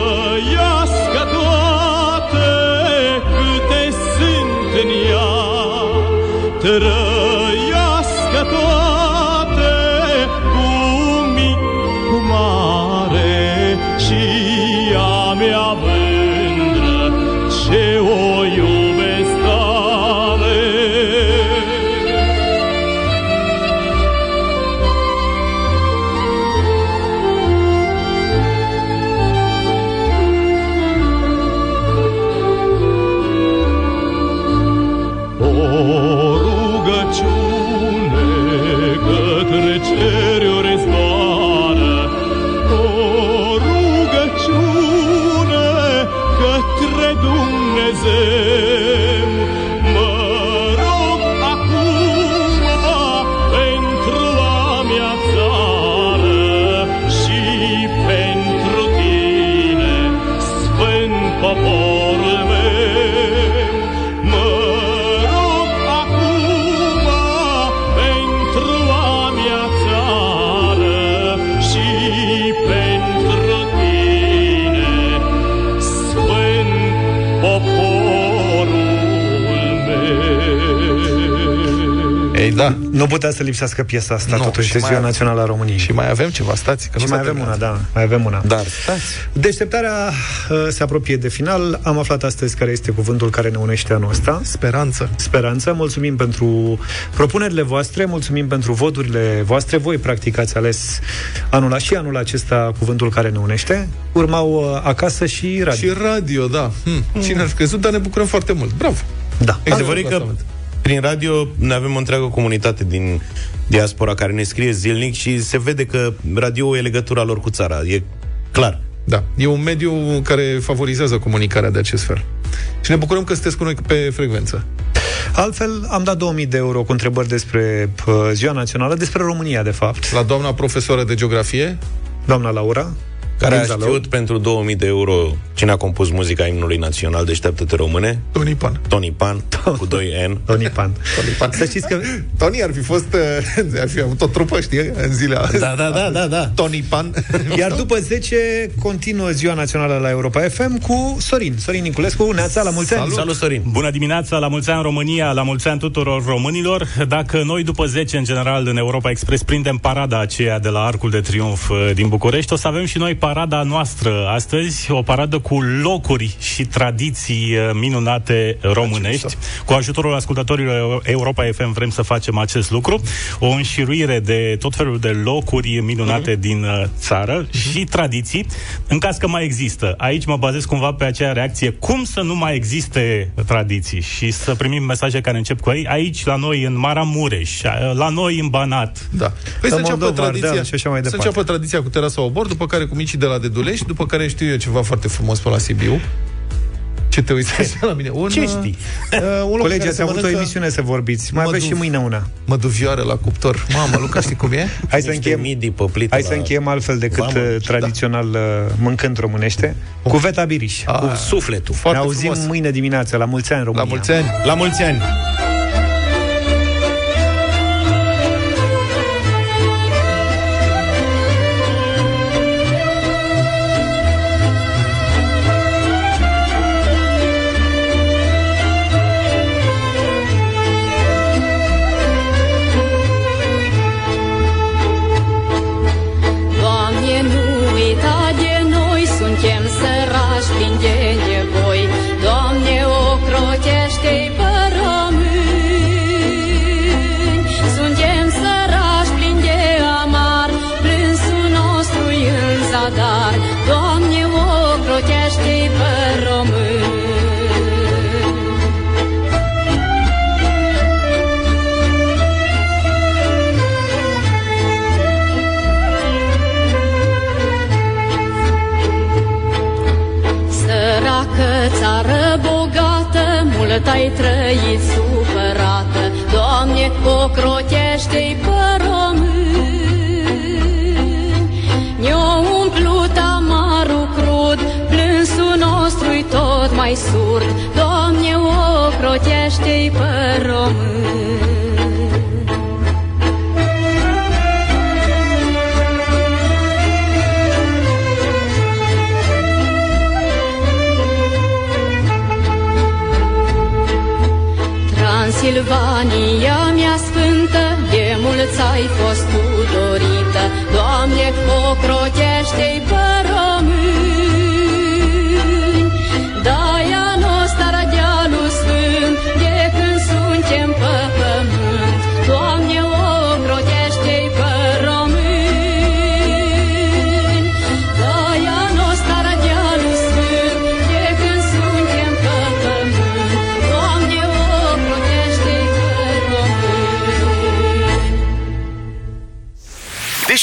Trăiască toate câte sunt în ea, trăiască Nu putea să lipsească piesa asta, Nu, totuși, și de mai Ziua avem- Națională a României. Și mai avem ceva, stați, că și nu mai s-a avem una, terminat. da, mai avem una. Dar stați. Deșteptarea uh, se apropie de final. Am aflat astăzi care este cuvântul care ne unește anul ăsta. Speranță. Speranță. Mulțumim pentru propunerile voastre, mulțumim pentru voturile voastre. Voi, practic, ați ales anul și anul acesta cuvântul care ne unește. Urmau uh, acasă și radio. Și radio, da. Hm. Cine ar fi crezut, dar ne bucurăm foarte mult. Bravo! Da. Adevărul e că prin radio ne avem o întreagă comunitate din diaspora care ne scrie zilnic și se vede că radio e legătura lor cu țara. E clar. Da, e un mediu care favorizează comunicarea de acest fel. Și ne bucurăm că sunteți cu noi pe frecvență. Altfel, am dat 2000 de euro cu întrebări despre uh, Ziua Națională, despre România, de fapt. La doamna profesoră de geografie, Doamna Laura, Care a Din Zalău. știut pentru 2000 de euro cine a compus muzica imnului național Deșteaptă-te române? Tony Pan. Tony Pan, cu 2 N. [LAUGHS] Tony Pan. Tony Pan. Să știți că Tony ar fi fost, uh, ar fi avut o trupă, știi, în zilele Da, da, da, da, da. Tony Pan. [LAUGHS] Iar după 10 continuă ziua națională la Europa FM cu Sorin. Sorin Niculescu, Neața, la mulți ani. Salut, Salut Sorin! Bună dimineața, la mulți ani România, la mulți ani tuturor românilor. Dacă noi după 10 în general în Europa Express prindem parada aceea de la Arcul de Triunf uh, din București, o să avem și noi parada noastră astăzi, o paradă cu locuri și tradiții uh, minunate românești. Cu ajutorul ascultătorilor Europa FM vrem să facem acest lucru. O înșiruire de tot felul de locuri minunate din uh, țară și tradiții, în caz că mai există. Aici mă bazez cumva pe acea reacție. Cum să nu mai existe tradiții și să primim mesaje care încep cu ei aici, la noi, în Maramureș, la noi, în Banat. Da. Păi să În înceapă Moldova, tradiția, Ardeal și așa mai să departe. înceapă tradiția cu terasa obor, după care cu micii de la Dedulești, după care știu eu ceva foarte frumos pe la Sibiu. Ce te uiți așa la mine? Un, Ce știi? [LAUGHS] Uh, un loc Colegii, care ați se avut o mănâncă emisiune să vorbiți. Mai aveți și măduv- mâine una. Măduvioară la cuptor. Mamă, Luca, știi cum e? [LAUGHS] Hai să Niște încheiem, midi pe plită hai să la- încheiem altfel decât Vamă, uh, tradițional uh, mâncând românește. Cu Veta Biriș. Ah, Cu sufletul. Ne Foarte auzim frumos. mâine dimineață. La mulți ani, România. La mulți ani! La mulți ani! Ai trăit supărată, Doamne, ocrotește-i pe români. Ne-o umplut amarul crud, plânsul nostru-i tot mai surd, Doamne, ocrotește-i pe români. Transilvania mea sfântă, de mulți ai fost tu dorită, Doamne, ocrotește-i